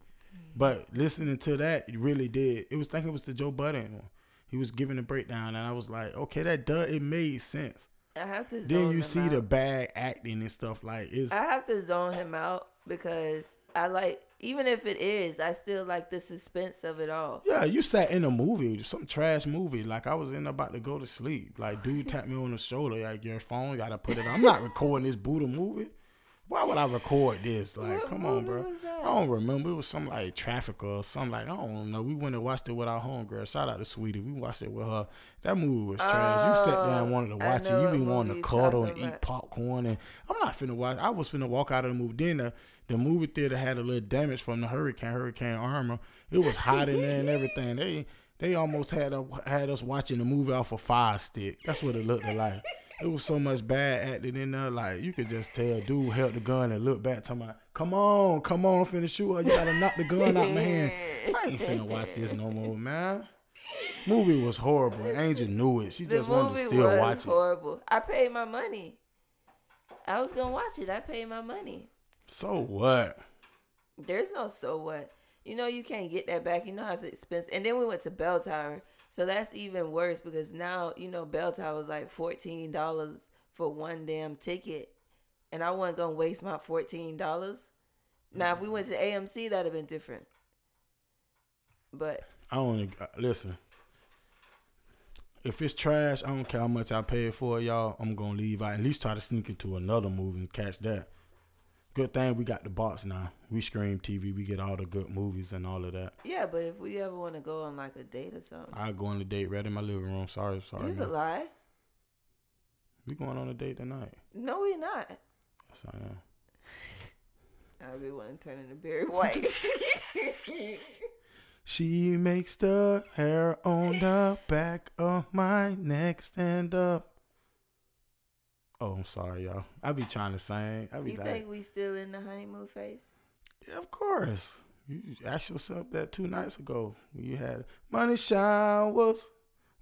But listening to that, it really did. It was thinking it was the Joe Budden one. He was giving a breakdown, and I was like, okay, that does it made sense. i have to zone Then you him see out. the bad acting and stuff like it's. i have to zone him out because i like even if it is i still like the suspense of it all Yeah, you sat in a movie, some trash movie. Like I was in about to go to sleep. Like dude tapped me on the shoulder, like your phone, you gotta put it. on. I'm not recording this Buddha movie. Why would I record this? Like, What come on, bro. I don't remember. It was some like traffic or something like I don't know. We went and watched it with our homegirl. Shout out to Sweetie. We watched it with her. That movie was trash. you sat there and wanted to Oh, watch it. You be wanting to cuddle and eat popcorn. And I'm not finna watch. I was finna walk out of the movie. Then the, the movie theater had a little damage from the hurricane, Hurricane Irma. It was hot in there and everything. They they almost had a, had us watching the movie off a fire stick. That's what it looked like. It was so much bad acting in there. Like you could just tell, dude held the gun and looked back, talking about, "Come on, come on, I'm finna shoot her. You gotta knock the gun out my hand." I ain't finna watch this no more, man. Movie was horrible. Angel knew it. She the just wanted to still watch it. horrible i paid my money i was gonna watch it i paid my money So what? There's no so what. You know you can't get that back. You know how it's expensive. And then we went to Bell Tower, so that's even worse because now you know Bell Tower was like fourteen dollars for one damn ticket, and I wasn't gonna waste my fourteen dollars. Now if we went to mm-hmm. AMC, that'd have been different. But I only uh, listen. If it's trash, I don't care how much I pay for it, y'all. I'm gonna leave. I at least try to sneak into another movie and catch that. Good thing we got the box now. We stream TV. We get all the good movies and all of that. yeah, but if we ever want to go on like a date or something, I go on a date right in my living room. Sorry, sorry. you's a man. lie. We going on a date tonight. No, we're not. Yes, I am. I really want to turn into Barry White. She makes the hair on the back of my neck stand up. Oh, I'm sorry, y'all. I be trying to sing. I be you like, think we still in the honeymoon phase? yeah, of course. You asked yourself that two nights ago when you had money showers.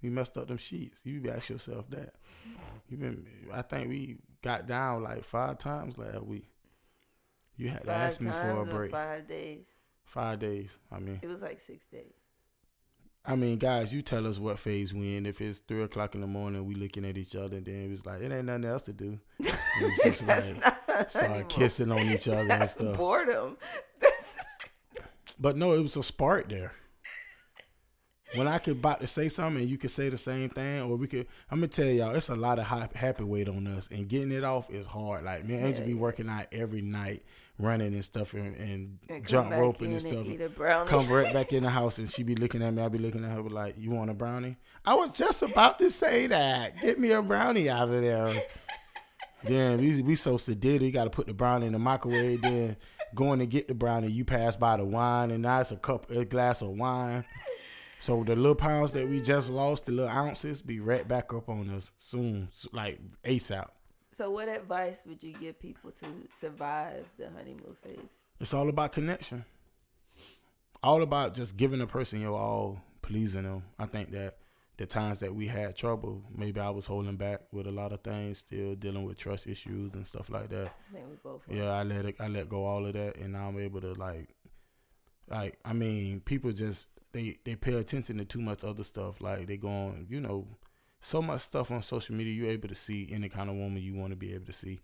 You messed up them sheets. You ask yourself that. You been. I think we got down like five times last week. You had to ask me for a break. five days. Five days. I mean. It was like six days. I mean, guys, you tell us what phase we in. If it's three o'clock in the morning, we looking at each other, and then it was like it ain't nothing else to do. It's just like start honeymoon. kissing on each other and That's stuff. boredom. That's But no, it was a spark there. When I could about to say something and you could say the same thing, or we could, I'm gonna tell y'all, it's a lot of hap- happy weight on us, and getting it off is hard. Like me and Angel Yeah, be working out every night, running and stuff, and, and, and jump roping and stuff. eat a brownie. come right back in the house and she be looking at me. I be looking at her like, "You want a brownie?" I was just about to say that. Get me a brownie out of there. then we we so sedated. You got to put the brownie in the microwave. Then going to get the brownie, you pass by the wine, and now it's a cup, a glass of wine. So the little pounds that we just lost, the little ounces, be right back up on us soon, like ASAP. So, what advice would you give people to survive the honeymoon phase? It's all about connection. All about just giving a person your all, pleasing them. I think that the times that we had trouble, maybe I was holding back with a lot of things, still dealing with trust issues and stuff like that. I think we both. Yeah, I let it, I let go all of that, and now I'm able to like, like I mean, people just they they pay attention to too much other stuff. Like they going, you know, so much stuff on social media. You're able to see any kind of woman you want to be able to see,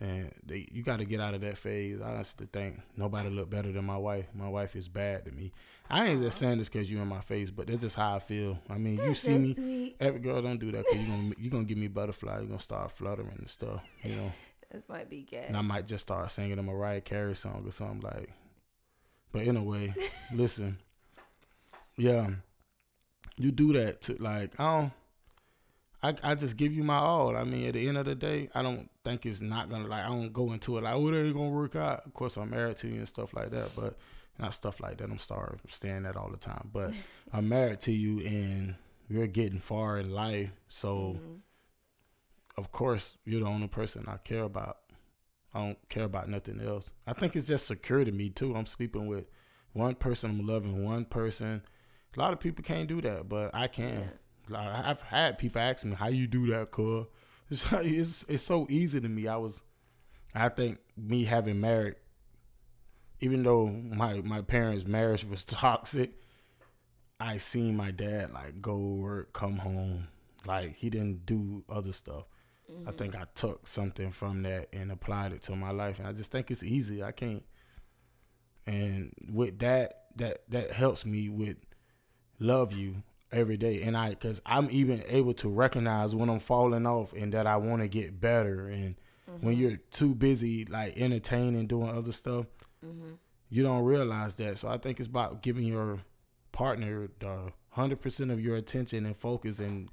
And they, you got to get out of that phase. I honestly think nobody look better than my wife. My wife is bad to me. I ain't just saying this because you in my face, but that's just how I feel. I mean, you see me. Sweet. Every girl don't do that because you gonna you gonna give me butterfly. You gonna start fluttering and stuff. You know. This might be gas. And I might just start singing them a Mariah Carey song or something like. But anyway, listen, yeah, you do that to like I don't. I, I just give you my all. I mean, at the end of the day, I don't think it's not gonna like. I don't go into it like, oh, that ain't gonna work out. Of course, I'm married to you and stuff like that, but not stuff like that. I'm sorry, I'm saying that all the time. But I'm married to you, and we're getting far in life, so Mm-hmm. of course you're the only person I care about. I don't care about nothing else. I think it's just secure to me too. I'm sleeping with one person. I'm loving one person. A lot of people can't do that, but I can. Like, I've had people ask me, "How you do that, cuz?" It's, like- it's it's so easy to me. I was, I think me having married, even though my my parents' marriage was toxic, I seen my dad like go work, come home. Like he didn't do other stuff. I mm-hmm. think I took something from that and applied it to my life, and I just think it's easy. I can't. And with that, that that helps me with love you every day, and I because I'm even able to recognize when I'm falling off and that I want to get better. And when mm-hmm. you're too busy like entertaining, doing other stuff, mm-hmm. you don't realize that. So I think it's about giving your partner the hundred percent of your attention and focus, and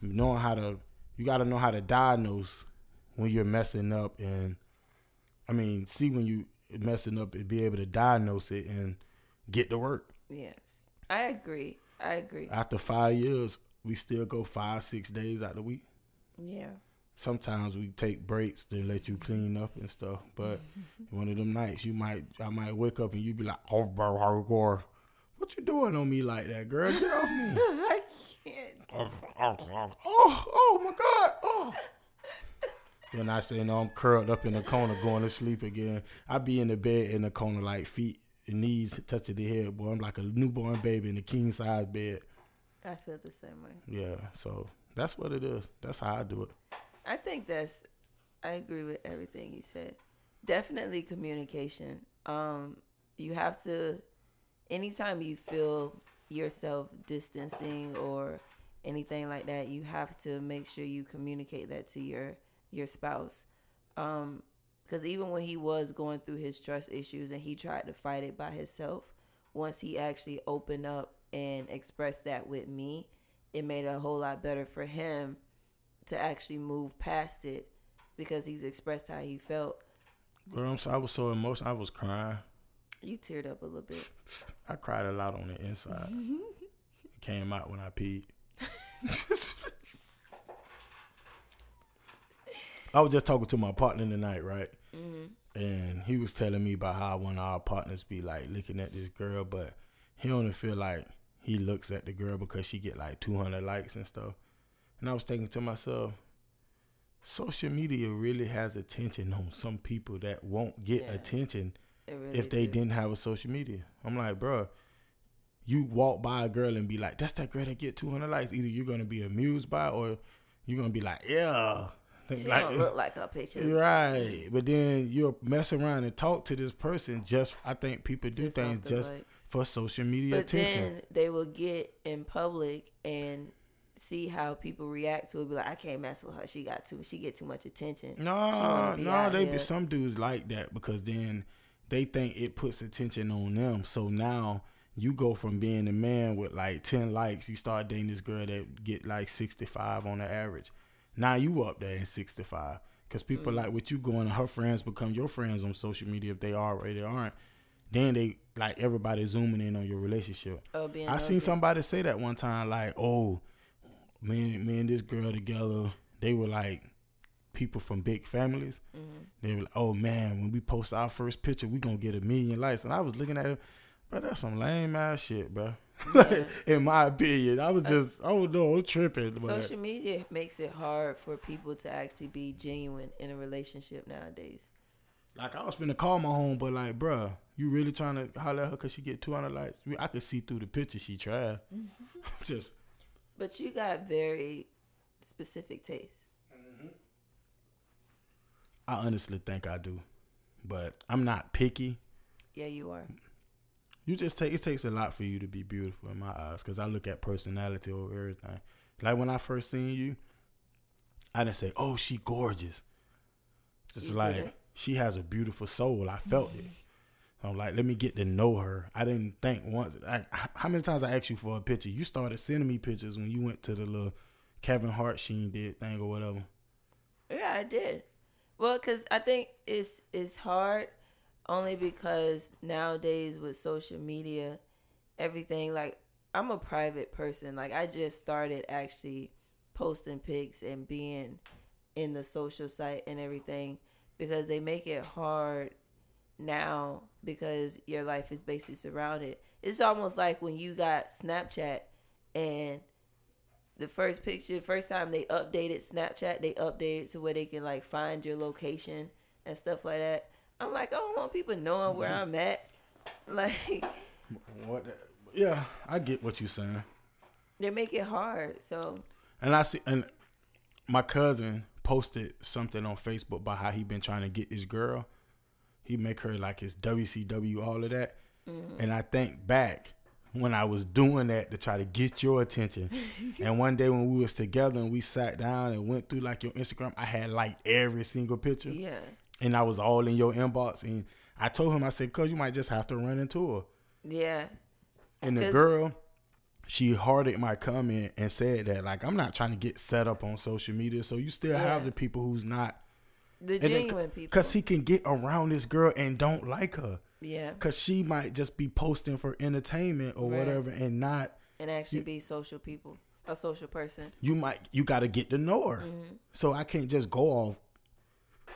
knowing how to. You got to know how to diagnose when you're messing up, and I mean, see when you messing up and be able to diagnose it and get to work. Yes, I agree. I agree. After five years, we still go five, six days out the week. Yeah. Sometimes we take breaks to let you clean up and stuff. But one of them nights, you might, I might wake up and you be like, "Oh, bro, what you doing on me like that, girl? Get off me!" I can't. oh, oh my God, oh. Then I say, no, I'm curled up in the corner going to sleep again. I be in the bed in the corner, like feet and knees touching the head, boy. I'm like a newborn baby in a king size bed. I feel the same way. Yeah, so that's what it is. That's how I do it. I think that's I agree with everything you said. Definitely communication. Um you have to anytime you feel yourself distancing or anything like that, you have to make sure you communicate that to your your spouse. Um because even when he was going through his trust issues and he tried to fight it by himself, once he actually opened up and expressed that with me, it made it a whole lot better for him to actually move past it because he's expressed how he felt. Girl, I'm so, I was so emotional. I was crying. You teared up a little bit. I cried a lot on the inside. it came out when I peed. I was just talking to my partner tonight, right? Mm-hmm. And he was telling me about how one of our partners be like looking at this girl, but he only feel like he looks at the girl because she get like 200 likes and stuff. And I was thinking to myself, social media really has attention on some people that won't get Yeah. attention really if they do. didn't have a social media. I'm like, bro, you walk by a girl and be like, that's that girl that get 200 likes. Either you're gonna be amused by, it or you're gonna be like, yeah, She Like- don't look like her pictures. right. But then you'll mess around and talk to this person. Just I think people do Just things just likes. for social media But attention. then they will get in public and see how people react to it. Be like, I can't mess with her. She got too. She get too much attention. No, no, they be some dudes like that because then they think it puts attention on them. So now you go from being a man with like ten likes, you start dating this girl that get like sixty five on the average. Now you up there in sixty five because people Mm. like with you going. Her friends become your friends on social media if they are already aren't. Then they like everybody zooming in on your relationship. Oh, being I seen somebody say that one time, like, "Oh, me, me and this girl together, they were like people from big families. Mm-hmm. They were like, oh man, when we post our first picture, we gonna get a million likes." And I was looking at it, bro, that's some lame ass shit, bro. Yeah. In my opinion, I was just, oh no, I'm tripping. But Social media makes it hard for people to actually be genuine in a relationship nowadays. like, I was finna call my home, but like, bro, you really trying to holler at her because she get 200 likes? I could see through the picture she tried. Mm-hmm. just But you got very specific taste. Mm-hmm. I honestly think I do, but I'm not picky. Yeah, you are. You just take it takes a lot for you to be beautiful in my eyes because I look at personality over everything. Like when I first seen you, I didn't say, "Oh, she gorgeous." It's You like she has a beautiful soul. I felt it. I'm like, let me get to know her. I didn't think once. I, how many times I asked you for a picture? You started sending me pictures when you went to the little Kevin Hart Sheen did thing or whatever. Yeah, I did. Well, cause I think it's it's hard, only because nowadays with social media, everything like I'm a private person. Like I just started actually posting pics and being in the social site and everything because they make it hard now because your life is basically surrounded. It's almost like when you got Snapchat and the first picture, first time they updated Snapchat, they updated to where they can like find your location and stuff like that. I'm like, I don't want people knowing where I'm at. Like What? Yeah, I get what you're saying. they make it hard. So And I see, and my cousin posted something on Facebook about how he been trying to get his girl. He make her like his WCW, all of that. Mm-hmm. And I think back when I was doing that to try to get your attention. and one day when we was together and we sat down and went through like your Instagram, I had like every single picture, yeah, and I was all in your inbox. And I told him, I said, "Cause you might just have to run into her." yeah, And the girl, she hearted my comment and said that like I'm not trying to get set up on social media. So you still have the people who's not the then- genuine people. Cause he can get around this girl and don't like her. yeah, Cause she might just be posting for entertainment or Right. whatever and not and actually be social people, a social person. you might you gotta get to know her. Mm-hmm. So I can't just go off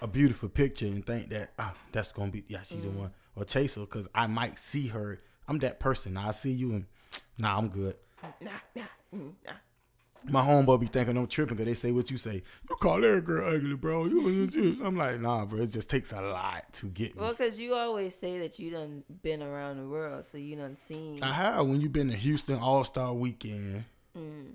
a beautiful picture and think that ah that's gonna be yeah she Mm. the one or chase her because I might see her. I'm that person. I see you and nah I'm good. Nah, nah, mm, nah. My homeboy be thinking I'm tripping because they say what you say. You call every girl ugly, bro. You, you, you. I'm like, nah, bro. It just takes a lot to get me. Well, because you always say that you done been around the world, so you done seen. I have. When you been to Houston All Star Weekend, Mm.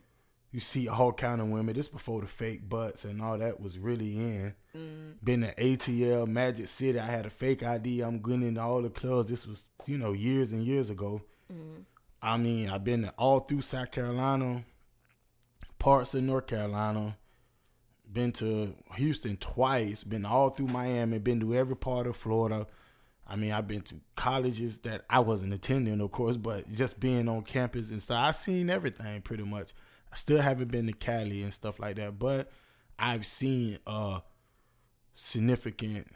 You see a whole kind of women. This before the fake butts and all that was really in. Mm. Been to ATL, Magic City. I had a fake ID. I'm going into all the clubs. This was, you know, years and years ago. Mm. I mean, I've been to all through South Carolina, parts of North Carolina. Been to Houston twice. Been all through Miami. Been to every part of Florida. I mean, I've been to colleges that I wasn't attending, of course, but just being on campus and stuff. I've seen everything pretty much. Still haven't been to Cali and stuff like that, but I've seen a significant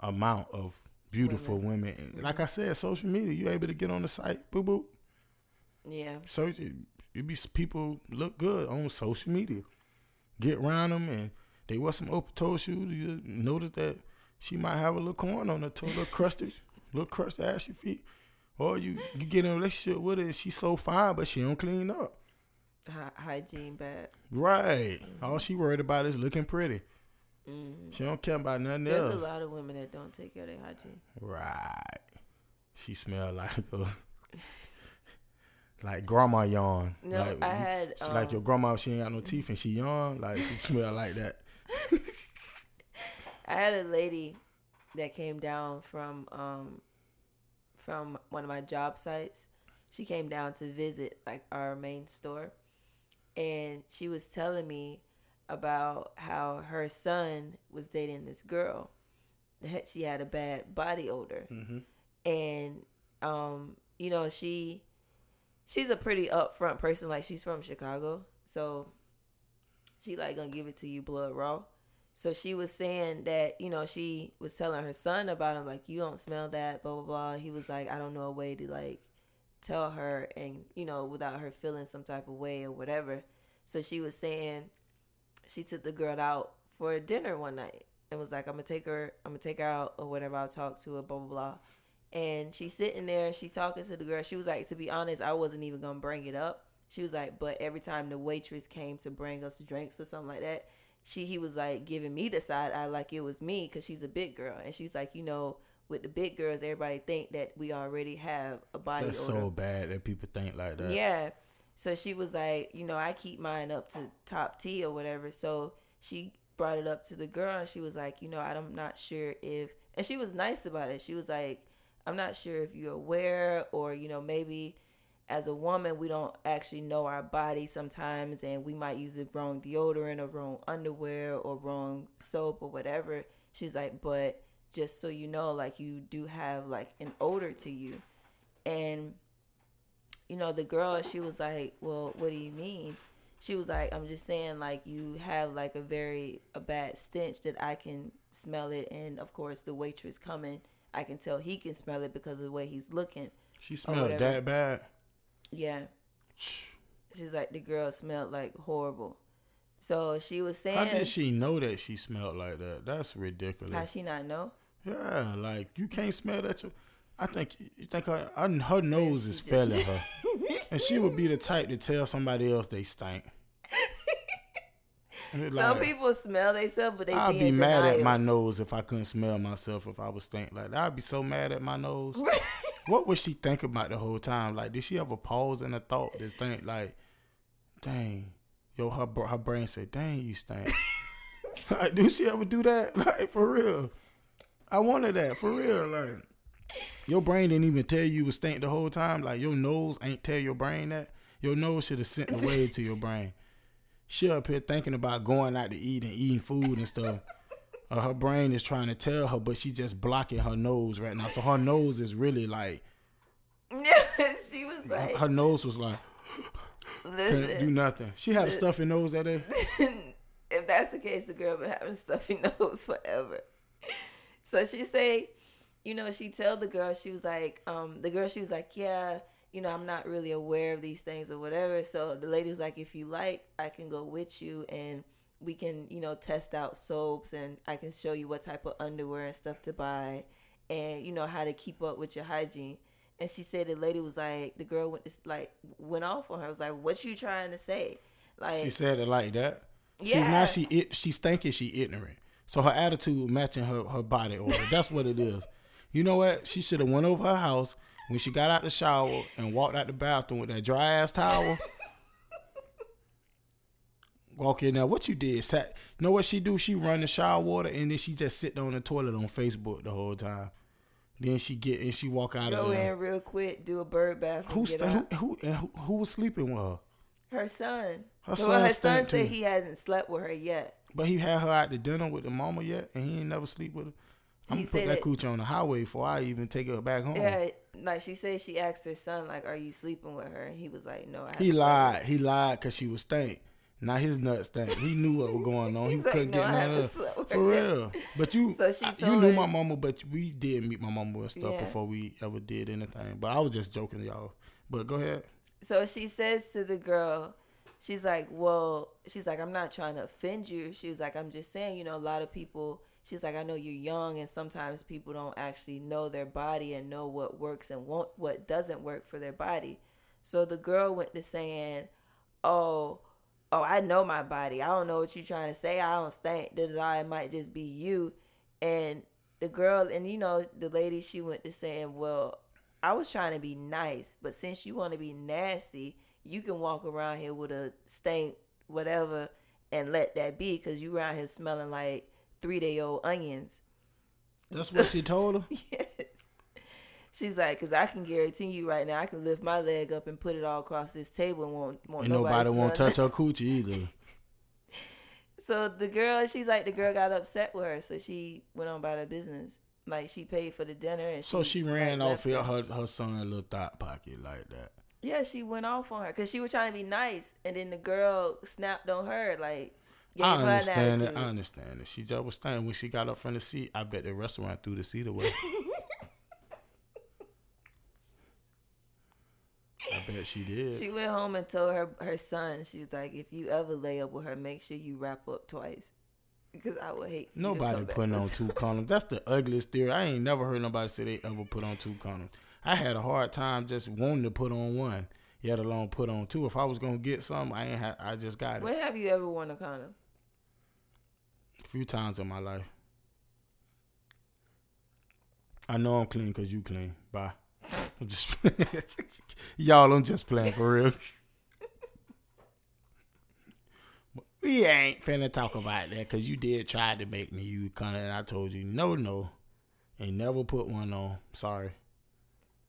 amount of beautiful women. And like I said, social media, you able to get on the site, boo boo. Yeah, So it, it be people look good on social media. Get around them and they wear some open toe shoes. You notice that she might have a little corn on her toe, little crusty, little crusty ashy feet. Or you, you get in a relationship with her and she's so fine, but she don't clean up. Hy- hygiene bad. Right. All she worried about is looking pretty. Mm. She don't care about nothing There's else. There's a lot of women that don't take care of their hygiene. Right. She smell like a like grandma yawn. No, like, I had. She like um, your grandma. She ain't got no teeth and she yawn. Like she smell like that. I had a lady that came down from um from one of my job sites. She came down to visit like our main store and she was telling me about how her son was dating this girl. That she had a bad body odor. Mm-hmm. And um you know, she she's a pretty upfront person like she's from Chicago. So she like gonna give it to you blood raw. So she was saying that, you know, she was telling her son about him, like, you don't smell that, blah, blah, blah. He was like, I don't know a way to, like, tell her and, you know, without her feeling some type of way or whatever. So she was saying she took the girl out for dinner one night and was like, I'm to take her, I'm to take her out or whatever. I'll talk to her, blah, blah, blah. And she's sitting there, she talking to the girl. She was like, to be honest, I wasn't even to bring it up. She was like, but every time the waitress came to bring us drinks or something like that, she he was like giving me the side eye like it was me because she's a big girl and she's like you know with the big girls everybody think that we already have a body That's odor so bad that people think like that. yeah so she was like you know i keep mine up to top t or whatever so she brought it up to the girl and she was like, you know, I'm not sure if and she was nice about it. She was like, I'm not sure if you're aware or, you know, maybe as a woman we don't actually know our body sometimes and we might use the wrong deodorant or wrong underwear or wrong soap or whatever. She's like, but just so you know, like you do have like an odor to you. And you know, the girl, she was like, Well, what do you mean? she was like, I'm just saying, like, you have like a very a bad stench that I can smell it, and of course, the waitress coming, I can tell he can smell it because of the way he's looking. She smelled that bad. Yeah. She's like the girl smelled like horrible. So she was saying. How did she know that she smelled like that? That's ridiculous. How she not know? Yeah, like you can't smell that. Your, I think you think her her nose is failing her, and she would be the type to tell somebody else they stink. Like, Some people smell themselves, but they I'd be, be mad denial. at my nose if I couldn't smell myself. If I was stink like that, I'd be so mad at my nose. what was she thinking about the whole time? Like, did she ever pause in a thought? This think like, dang, yo, her her brain said, dang, you stink. like, do she ever do that? Like, for real? I wanted that for real. Like, your brain didn't even tell you was stink the whole time. Like, your nose ain't tell your brain that. Your nose should have sent the wave to your brain she up here thinking about going out to eat and eating food and stuff. Uh, her brain is trying to tell her, but she just blocking her nose right now. So her nose is really like. Yeah, she was like. Her nose was like. Listen, can't do nothing. She had a stuffy nose that day. if that's the case, the girl been having stuffy nose forever. So she say, you know, she tell the girl she was like, um, the girl she was like, yeah you know, I'm not really aware of these things or whatever. So the lady was like, if you like, I can go with you and we can, you know, test out soaps and I can show you what type of underwear and stuff to buy and, you know, how to keep up with your hygiene. And she said the lady was like, the girl went like went off on her. I was like, what you trying to say? Like she said it like that. Yeah. She's not she it she's thinking she ignorant. So her attitude matching her her body odor. That's what it is. You know what? She should have went over her house when she got out the shower and walked out the bathroom with that dry ass towel. walk in there. What you did? Sat. You know what she do? She run the shower water and then she just sit on the toilet on Facebook the whole time. Then she get and she walk out Go of there. in real quick, do a bird bath. Who, st- who who and who who was sleeping with her? Her son. Her well, son her son said he hasn't slept with her yet. But he had her out to dinner with the mama yet, and he ain't never sleep with her. I'm He gonna put that coochie on the highway before I even take her back home. Yeah, like she said, she asked her son, like, "Are you sleeping with her?" And he was like, "No." I He lied. He lied because she was stank. Now his nuts stank. He knew what was going on. He like, couldn't "No, get none of For real. But you, So she you knew my mama, but we did meet my mama and stuff Yeah. before we ever did anything. But I was just joking, y'all. But go ahead. So she says to the girl, she's like, "Well, she's like, I'm not trying to offend you." She was like, "I'm just saying, you know, a lot of people." She's like, "I know you're young, and sometimes people don't actually know their body and know what works and won't, what doesn't work for their body." So the girl went to saying, "Oh." Oh, I know my body. I don't know what you're trying to say. I don't think that. It might just be you. And the girl, and you know, the lady, she went to saying, Well, I was trying to be nice, but since you want to be nasty, you can walk around here with a stank, whatever, and let that be because you around here smelling like three day old onions. That's what she told him? yes. She's like, because I can guarantee you right now, I can lift my leg up and put it all across this table and won't, won't And nobody smell won't touch her coochie either. So the girl, she's like, the girl got upset with her, so she went on about her business. Like she paid for the dinner, and So she ran like, off her, her her son little thought pocket like that. Yeah, she went off on her because she was trying to be nice, and then the girl snapped on her like. I understand it. I understand it. She just was standing when she got up from the seat. I bet the restaurant threw the seat away. I bet she did. She went home and told her her son. She was like, "If you ever lay up with her, make sure you wrap up twice, because I would hate." For you to Nobody putting on two condoms. That's the ugliest theory. I ain't never heard nobody say they ever put on two condoms. I had a hard time just wanting to put on one, yet alone put on two. If I was gonna get some, I ain't. Ha- I just got it When have you ever worn a condom? a few times in my life. I know I'm clean because you clean. Bye. I'm just y'all. I'm just playing for real. we ain't finna talk about that because you did try to make me use condom, and I told you no, no, and never put one on. Sorry.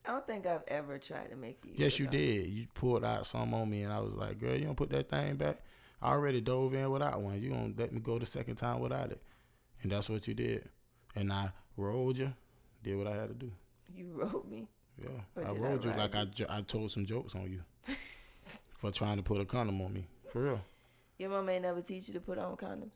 I don't think I've ever tried to make you. Yes, you did. You pulled out some on me, and I was like, "Girl, you don't put that thing back." I already dove in without one. You don't let me go the second time without it, and that's what you did. And I rolled you, did what I had to do. You rolled me. Yeah, I rolled you like I, I told some jokes on you for trying to put a condom on me. For real. Your mom ain't never teach you to put on condoms.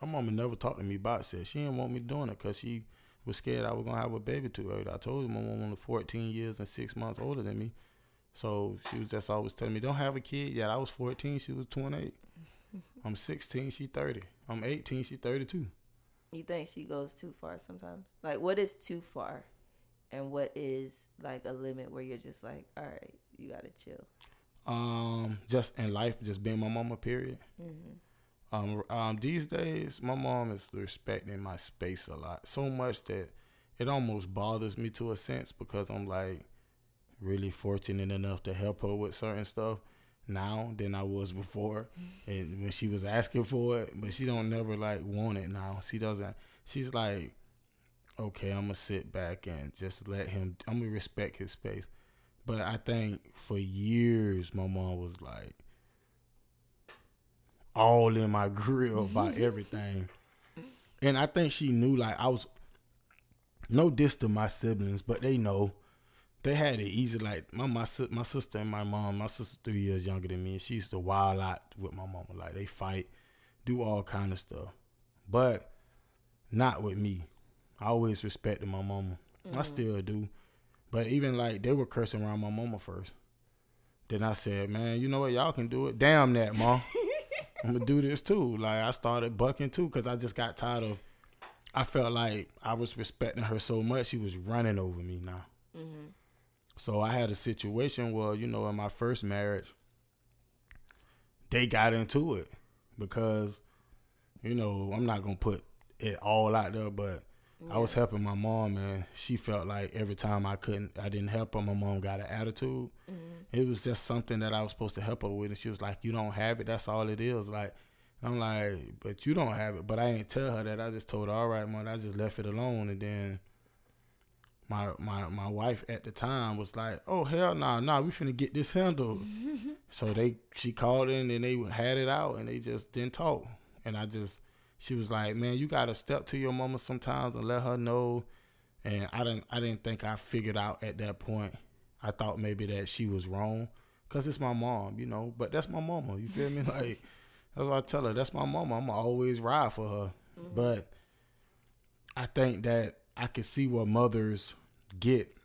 My mama never talked to me about sex. She didn't want me doing it because she was scared I was gonna have a baby too early. I told her my mom was 14 years and six months older than me, so she was just always telling me, "Don't have a kid." Yeah, I was 14. She was 28. I'm 16. She 30. I'm 18. She 32. You think she goes too far sometimes? Like, what is too far, and what is like a limit where you're just like, all right, you gotta chill. Um, just in life, just being my mama. Period. Mm-hmm. Um, um, these days, my mom is respecting my space a lot, so much that it almost bothers me to a sense because I'm like really fortunate enough to help her with certain stuff now than I was before, and when she was asking for it, but she don't never like want it now. She doesn't. She's like, okay, I'm gonna sit back and just let him. I'm gonna respect his space. But I think for years, my mom was like all in my grill about everything. And I think she knew like I was no diss to my siblings, but they know they had it easy. Like my my my sister and my mom, my sister three years younger than me, and she used to wild out with my mama. Like they fight, do all kind of stuff, but not with me. I always respected my mama. Mm-hmm. I still do, but even like they were cursing around my mama first. Then I said, man, you know what? Y'all can do it. Damn that, mom. I'm gonna do this too. Like I started bucking too because I just got tired of. I felt like I was respecting her so much, she was running over me now. Mm-hmm. So I had a situation where you know in my first marriage, they got into it because, you know, I'm not gonna put it all out there, but yeah. I was helping my mom, and she felt like every time I couldn't, I didn't help her, my mom got an attitude. Mm-hmm. It was just something that I was supposed to help her with, and she was like, "You don't have it. That's all it is." Like, I'm like, "But you don't have it." But I ain't tell her that. I just told her, "All right, mom." I just left it alone, and then my my my wife at the time was like, "Oh hell no, nah, nah, we finna get this handled." so they she called in and they had it out, and they just didn't talk, and I just she was like, "Man, you gotta step to your mama sometimes and let her know." And I didn't, I didn't think I figured out at that point. I thought maybe that she was wrong, cause it's my mom, you know. But that's my mama. You feel me? Like that's what I tell her. That's my mama. I'ma always ride for her. Mm-hmm. But I think that I can see what mothers get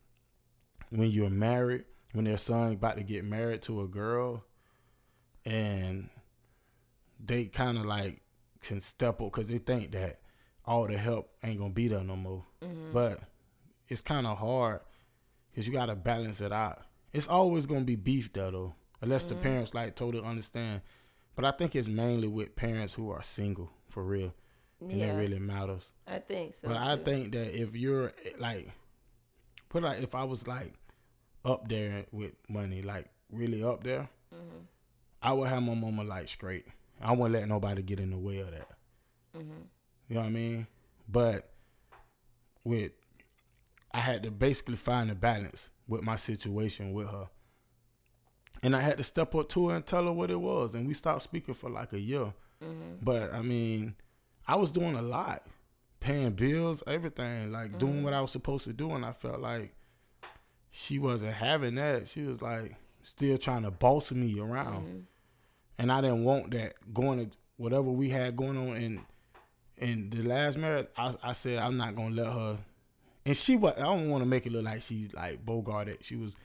when you're married, when their son about to get married to a girl, and they kind of like can step up because they think that all the help ain't gonna be there no more. Mm-hmm. But it's kind of hard because you gotta balance it out. It's always gonna be beef there though, unless mm-hmm. the parents like totally understand. But I think it's mainly with parents who are single for real, and yeah. it really matters. I think so. But too. I think that if you're like, put like if I was like up there with money, like really up there, mm-hmm. I would have my mama like straight. I wouldn't let nobody get in the way of that. Mm-hmm. You know what I mean? But with, I had to basically find a balance with my situation with her. And I had to step up to her and tell her what it was. And we stopped speaking for like a year. Mm-hmm. But I mean, I was doing a lot, paying bills, everything, like mm-hmm. doing what I was supposed to do. And I felt like she wasn't having that. She was like still trying to boss me around. And I didn't want that going to whatever we had going on in in the last marriage. I, I said I'm not gonna let her. And she was. I don't want to make it look like she's like bogarted. She was,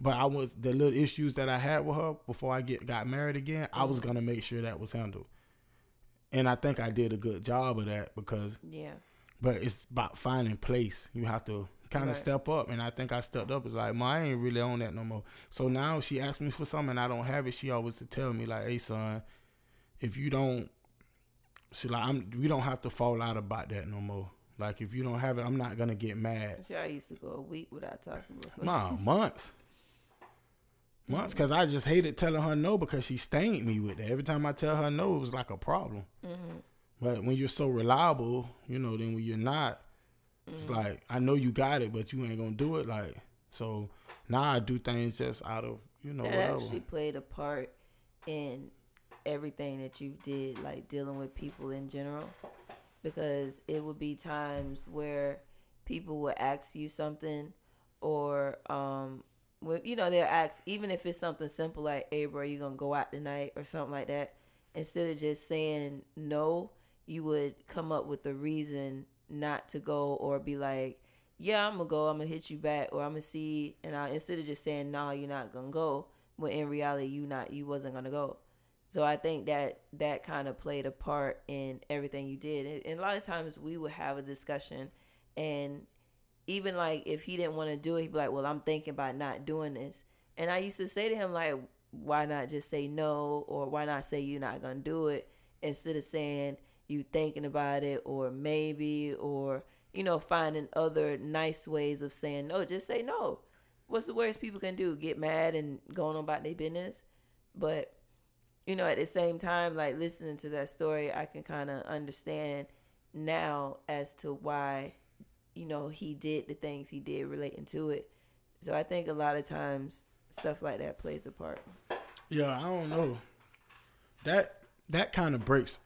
but I was the little issues that I had with her before I get got married again. I was mm-hmm. gonna make sure that was handled, and I think I did a good job of that because yeah. But it's about finding place. You have to kind of right. step up. And I think I stepped up. It's like, ma, I ain't really on that no more. So now she asks me for something and I don't have it. She always to tell me like, hey son, if you don't, she like, I'm. We don't have to fall out about that no more. Like if you don't have it, I'm not gonna get mad. See, I used to go a week without talking. Nah, months. months because I just hated telling her no because she stained me with it. Every time I tell her no, it was like a problem. Mm-hmm. But when you're so reliable, you know, then when you're not, mm-hmm. it's like I know you got it, but you ain't gonna do it. Like so now, I do things just out of you know. That whatever. actually played a part in everything that you did, like dealing with people in general, because it would be times where people would ask you something, or um, when you know they'll ask even if it's something simple like, "Hey, bro, you gonna go out tonight?" or something like that. Instead of just saying no, you would come up with a reason not to go, or be like, "Yeah, I'm gonna go. I'm gonna hit you back, or I'm gonna see." And I instead of just saying, "No, you're not gonna go," when in reality you not you wasn't gonna go. So I think that that kind of played a part in everything you did. And a lot of times we would have a discussion and even like if he didn't want to do it, he'd be like, Well, I'm thinking about not doing this. And I used to say to him, like, why not just say no or why not say you're not gonna do it instead of saying you thinking about it or maybe or you know finding other nice ways of saying no just say no what's the worst people can do get mad and going on about their business but you know at the same time like listening to that story i can kind of understand now as to why you know, he did the things he did relating to it. So I think a lot of times stuff like that plays a part. Yeah, I don't know. That that kind of breaks break.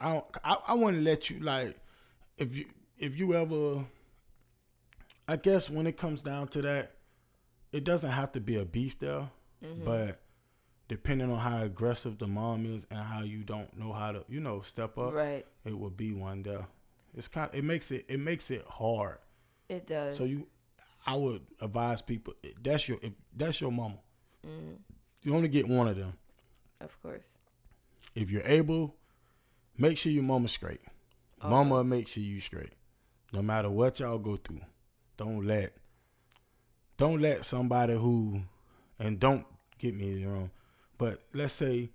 I don't, I, I want to let you like if you if you ever. I guess when it comes down to that, it doesn't have to be a beef there, mm-hmm. but depending on how aggressive the mom is and how you don't know how to, you know, step up, right? It would be one there. It's kind. Of, it makes it. It makes it hard. It does. So you, I would advise people. That's your. If that's your mama. Mm. You only get one of them. Of course. If you're able, make sure your mama's straight. Okay. Mama make sure you straight. No matter what y'all go through, don't let. Don't let somebody who, and don't get me wrong, but let's say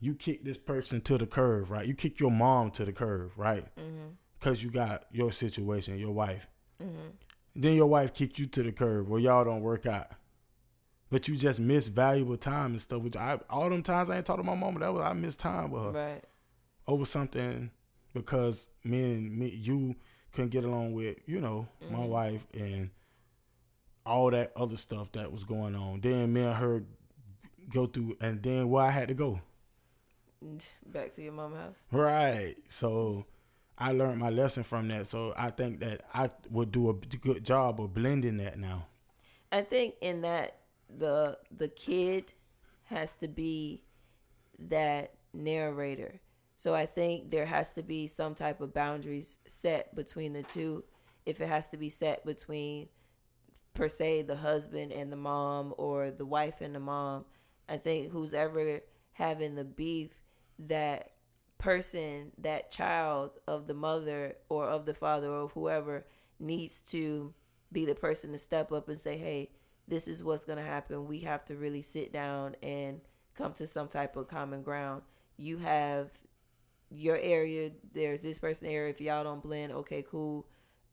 you kick this person to the curve, right? You kick your mom to the curve, right? Mm-hmm because you got your situation, your wife. Mm-hmm. Then your wife kicked you to the curb where y'all don't work out. But you just miss valuable time and stuff. Which I all them times I ain't talked to my mama. That was I missed time with her. Right. Over something because me and me you couldn't get along with, you know, mm-hmm. my wife and all that other stuff that was going on. Then me and her go through and then where I had to go. Back to your mama house. Right. So I learned my lesson from that. So I think that I would do a good job of blending that now. I think in that the the kid has to be that narrator. So I think there has to be some type of boundaries set between the two. If it has to be set between per se the husband and the mom or the wife and the mom, I think who's ever having the beef that person, that child of the mother or of the father or whoever needs to be the person to step up and say, hey, this is what's going to happen. We have to really sit down and come to some type of common ground. You have your area, there's this person area. If y'all don't blend, okay, cool.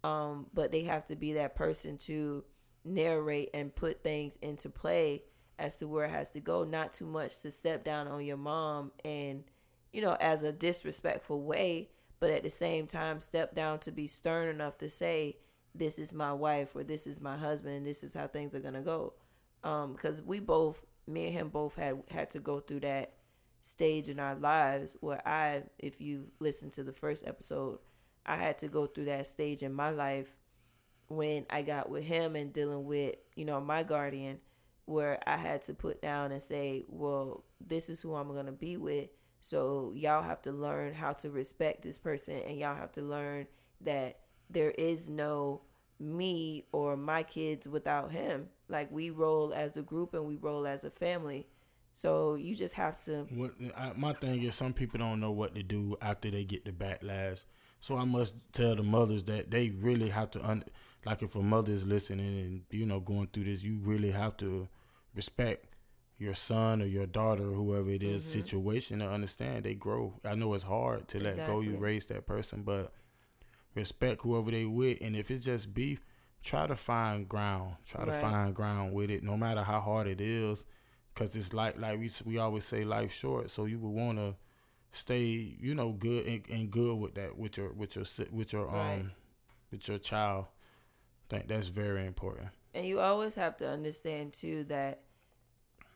Um, but they have to be that person to narrate and put things into play as to where it has to go. Not too much to step down on your mom and you know, as a disrespectful way, but at the same time step down to be stern enough to say, this is my wife or this is my husband and this is how things are going to go. Um, cause we both, me and him both had, had to go through that stage in our lives where I, if you listen to the first episode, I had to go through that stage in my life when I got with him and dealing with, you know, my guardian where I had to put down and say, well, this is who I'm going to be with so y'all have to learn how to respect this person and y'all have to learn that there is no me or my kids without him. Like we roll as a group and we roll as a family. So you just have to. What I, my thing is, some people don't know what to do after they get the backlash. So I must tell the mothers that they really have to, un- like if a mother is listening and you know going through this, you really have to respect your son or your daughter or whoever it is mm-hmm. situation to understand they grow. I know it's hard to let go. You raise that person, but respect whoever they with. And if it's just beef, try to find ground. Try right. to find ground with it. No matter how hard it is, Cause it's like like we we always say life short, so you would want to stay, you know, good and, and, good with that with your with your with your um right. with your child. I think that's very important. And you always have to understand too that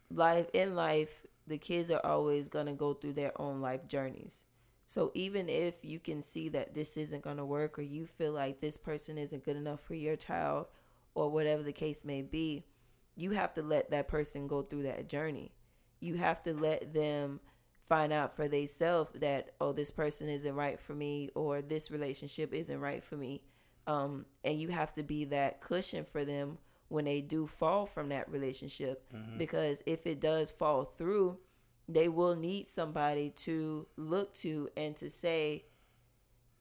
life in life, the kids are always gonna go through their own life journeys. So even if you can see that this isn't gonna work, or you feel like this person isn't good enough for your child, or whatever the case may be, you have to let that person go through that journey. You have to let them find out for themselves that oh this person isn't right for me or this relationship isn't right for me um, and you have to be that cushion for them when they do fall from that relationship mm-hmm. because if it does fall through they will need somebody to look to and to say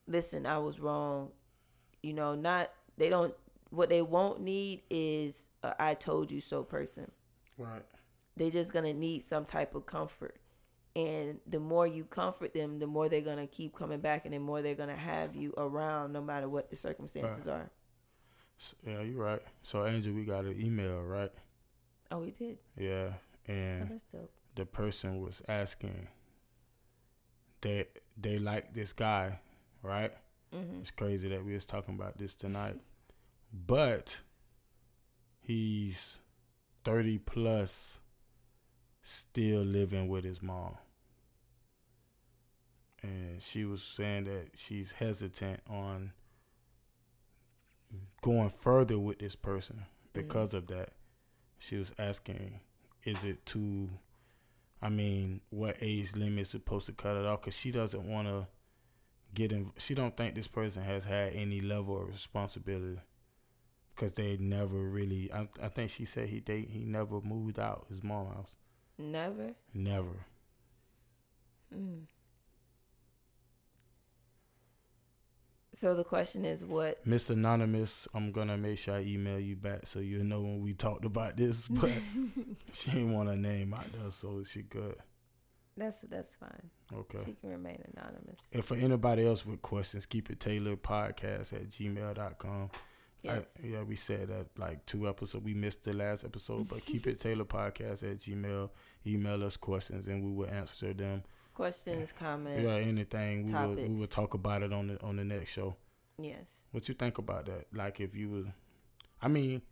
listen i was wrong you know not they don't what they won't need is a I told you so person. Right. They're just gonna need some type of comfort. And the more you comfort them, the more they're gonna keep coming back and the more they're gonna have you around no matter what the circumstances right. are. So, yeah, you're right. So Angel, we got an email, right? Oh, we did. Yeah. And oh, the person was asking that they like this guy, right? Mm-hmm. It's crazy that we was talking about this tonight but he's 30 plus still living with his mom. And she was saying that she's hesitant on going further with this person because mm-hmm. of that. She was asking, is it too, I mean, what age limit is supposed to cut it off? Because she doesn't want to get in, she don't think this person has had any level of responsibility because they never really. I, I think she said he they he never moved out his mom house. Never. Never. Mm. So the question is what Miss Anonymous, I'm gonna make sure I email you back so you know when we talked about this, but she didn't want her name out there, so she good. That's that's fine. Okay. She can remain anonymous. And for anybody else with questions, keep it Taylor podcast at gmail.com. Yes. I, yeah, we said that like two episodes. We missed the last episode, but keep it Taylor Podcast at Gmail. Email us questions and we will answer them. Questions, comments. Yeah, anything. We topics. will we will talk about it on the on the next show. Yes. What you think about that? Like if you were I mean,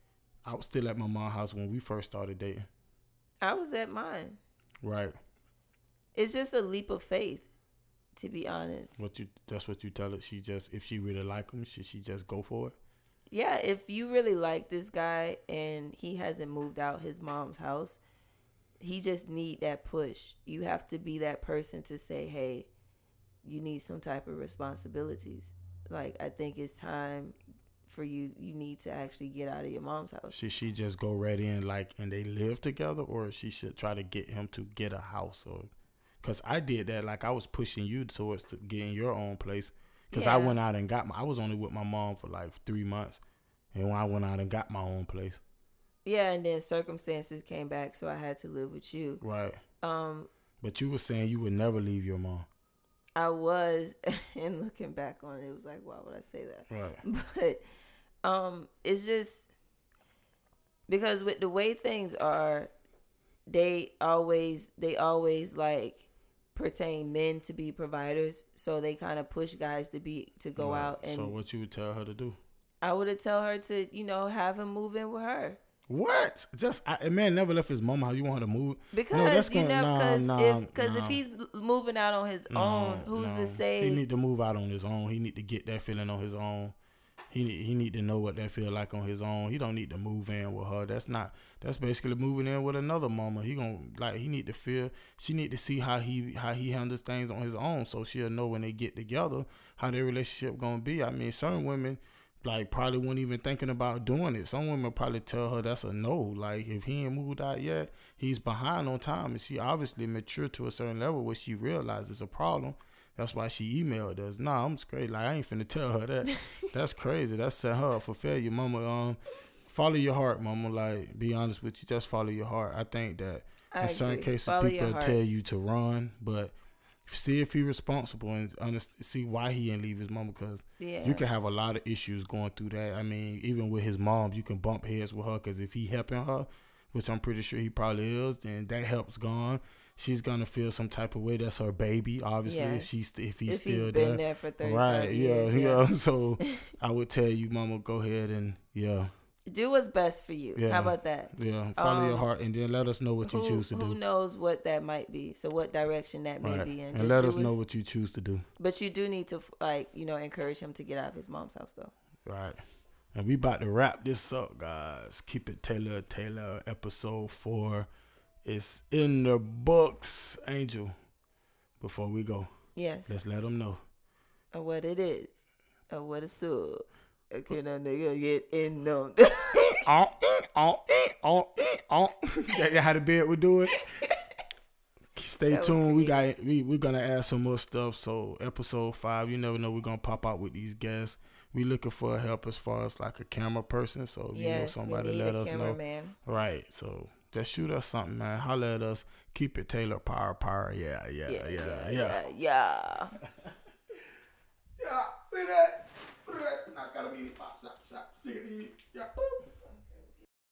I was still at my mom's house when we first started dating. I was at mine. Right. It's just a leap of faith, to be honest. What you that's what you tell her. She just if she really like him, should she just go for it? Yeah, if you really like this guy and he hasn't moved out his mom's house, he just need that push. You have to be that person to say, "Hey, you need some type of responsibilities." Like I think it's time for you. You need to actually get out of your mom's house. Should she just go right in, like, and they live together, or she should try to get him to get a house, or because I did that. Like I was pushing you towards to getting your own place because yeah. I went out and got my. I was only with my mom for like three months, and when I went out and got my own place. Yeah, and then circumstances came back, so I had to live with you. Right. Um. But you were saying you would never leave your mom. I was, and looking back on it, it was like, why would I say that? Right. But, um, it's just because with the way things are, they always they always like pertain men to be providers, so they kind of push guys to be to go right. out and. So what you would tell her to do? I would have tell her to you know have him move in with her. What? Just a man never left his mom. How you want her to move? Because no, that's you know, because nah, if because nah. if he's moving out on his own, who's to say he need to move out on his own? He need to get that feeling on his own. He he need to know what that feel like on his own. He don't need to move in with her. That's not. That's basically moving in with another mama. He gonna like he need to feel. She need to see how he how he handles things on his own, so she'll know when they get together how their relationship gonna be. I mean, certain women like probably wasn't even thinking about doing it. Some women probably tell her that's a no. Like if he ain't moved out yet, he's behind on time, and she obviously mature to a certain level where she realizes a problem. That's why she emailed us. Nah, I'm straight. Like I ain't finna tell her that. That's crazy. That set her up for failure, mama. Um, follow your heart, mama. Like be honest with you, just follow your heart. I think that I in agree. certain cases follow people tell you to run, but see if he's responsible and understand, see why he didn't leave his mom because yeah. you can have a lot of issues going through that. I mean, even with his mom, you can bump heads with her because if he helping her which I'm pretty sure he probably is, then that help's gone. She's gonna feel some type of way. That's her baby, obviously. If she's if he's if still he's there, there, for thirty right? five Yeah, years, yeah. So I would tell you, Mama, go ahead and yeah, Do what's best for you. Yeah. How about that? yeah. Follow your Um, heart, and then let us know what you choose to who do. Who knows what that might be? So what direction that may Right. be in? And Just let us know what you choose to do. But you do need to like you know encourage him to get out of his mom's house though. Right. And we about to wrap this up, guys. Keep it Taylor Taylor episode four. It's in the books, Angel. Before we go, Yes. let's let them know. Or what it is. Or what it's up. Can a nigga get in them? Oh, oh, oh, oh. That how the bed would do it. Stay tuned. We got we we're gonna add some more stuff. So episode five, you never know we're gonna pop out with these guests. We looking for help as far as like a camera person. So if you know somebody, let us know. cameraman. Right. So just shoot us something, man. Holler at us. Keep it Taylor Power Power. Yeah, yeah, yeah, yeah, yeah. Yeah. Yeah. See that? That's gotta be pop, stop, stop, stick it in. Yeah.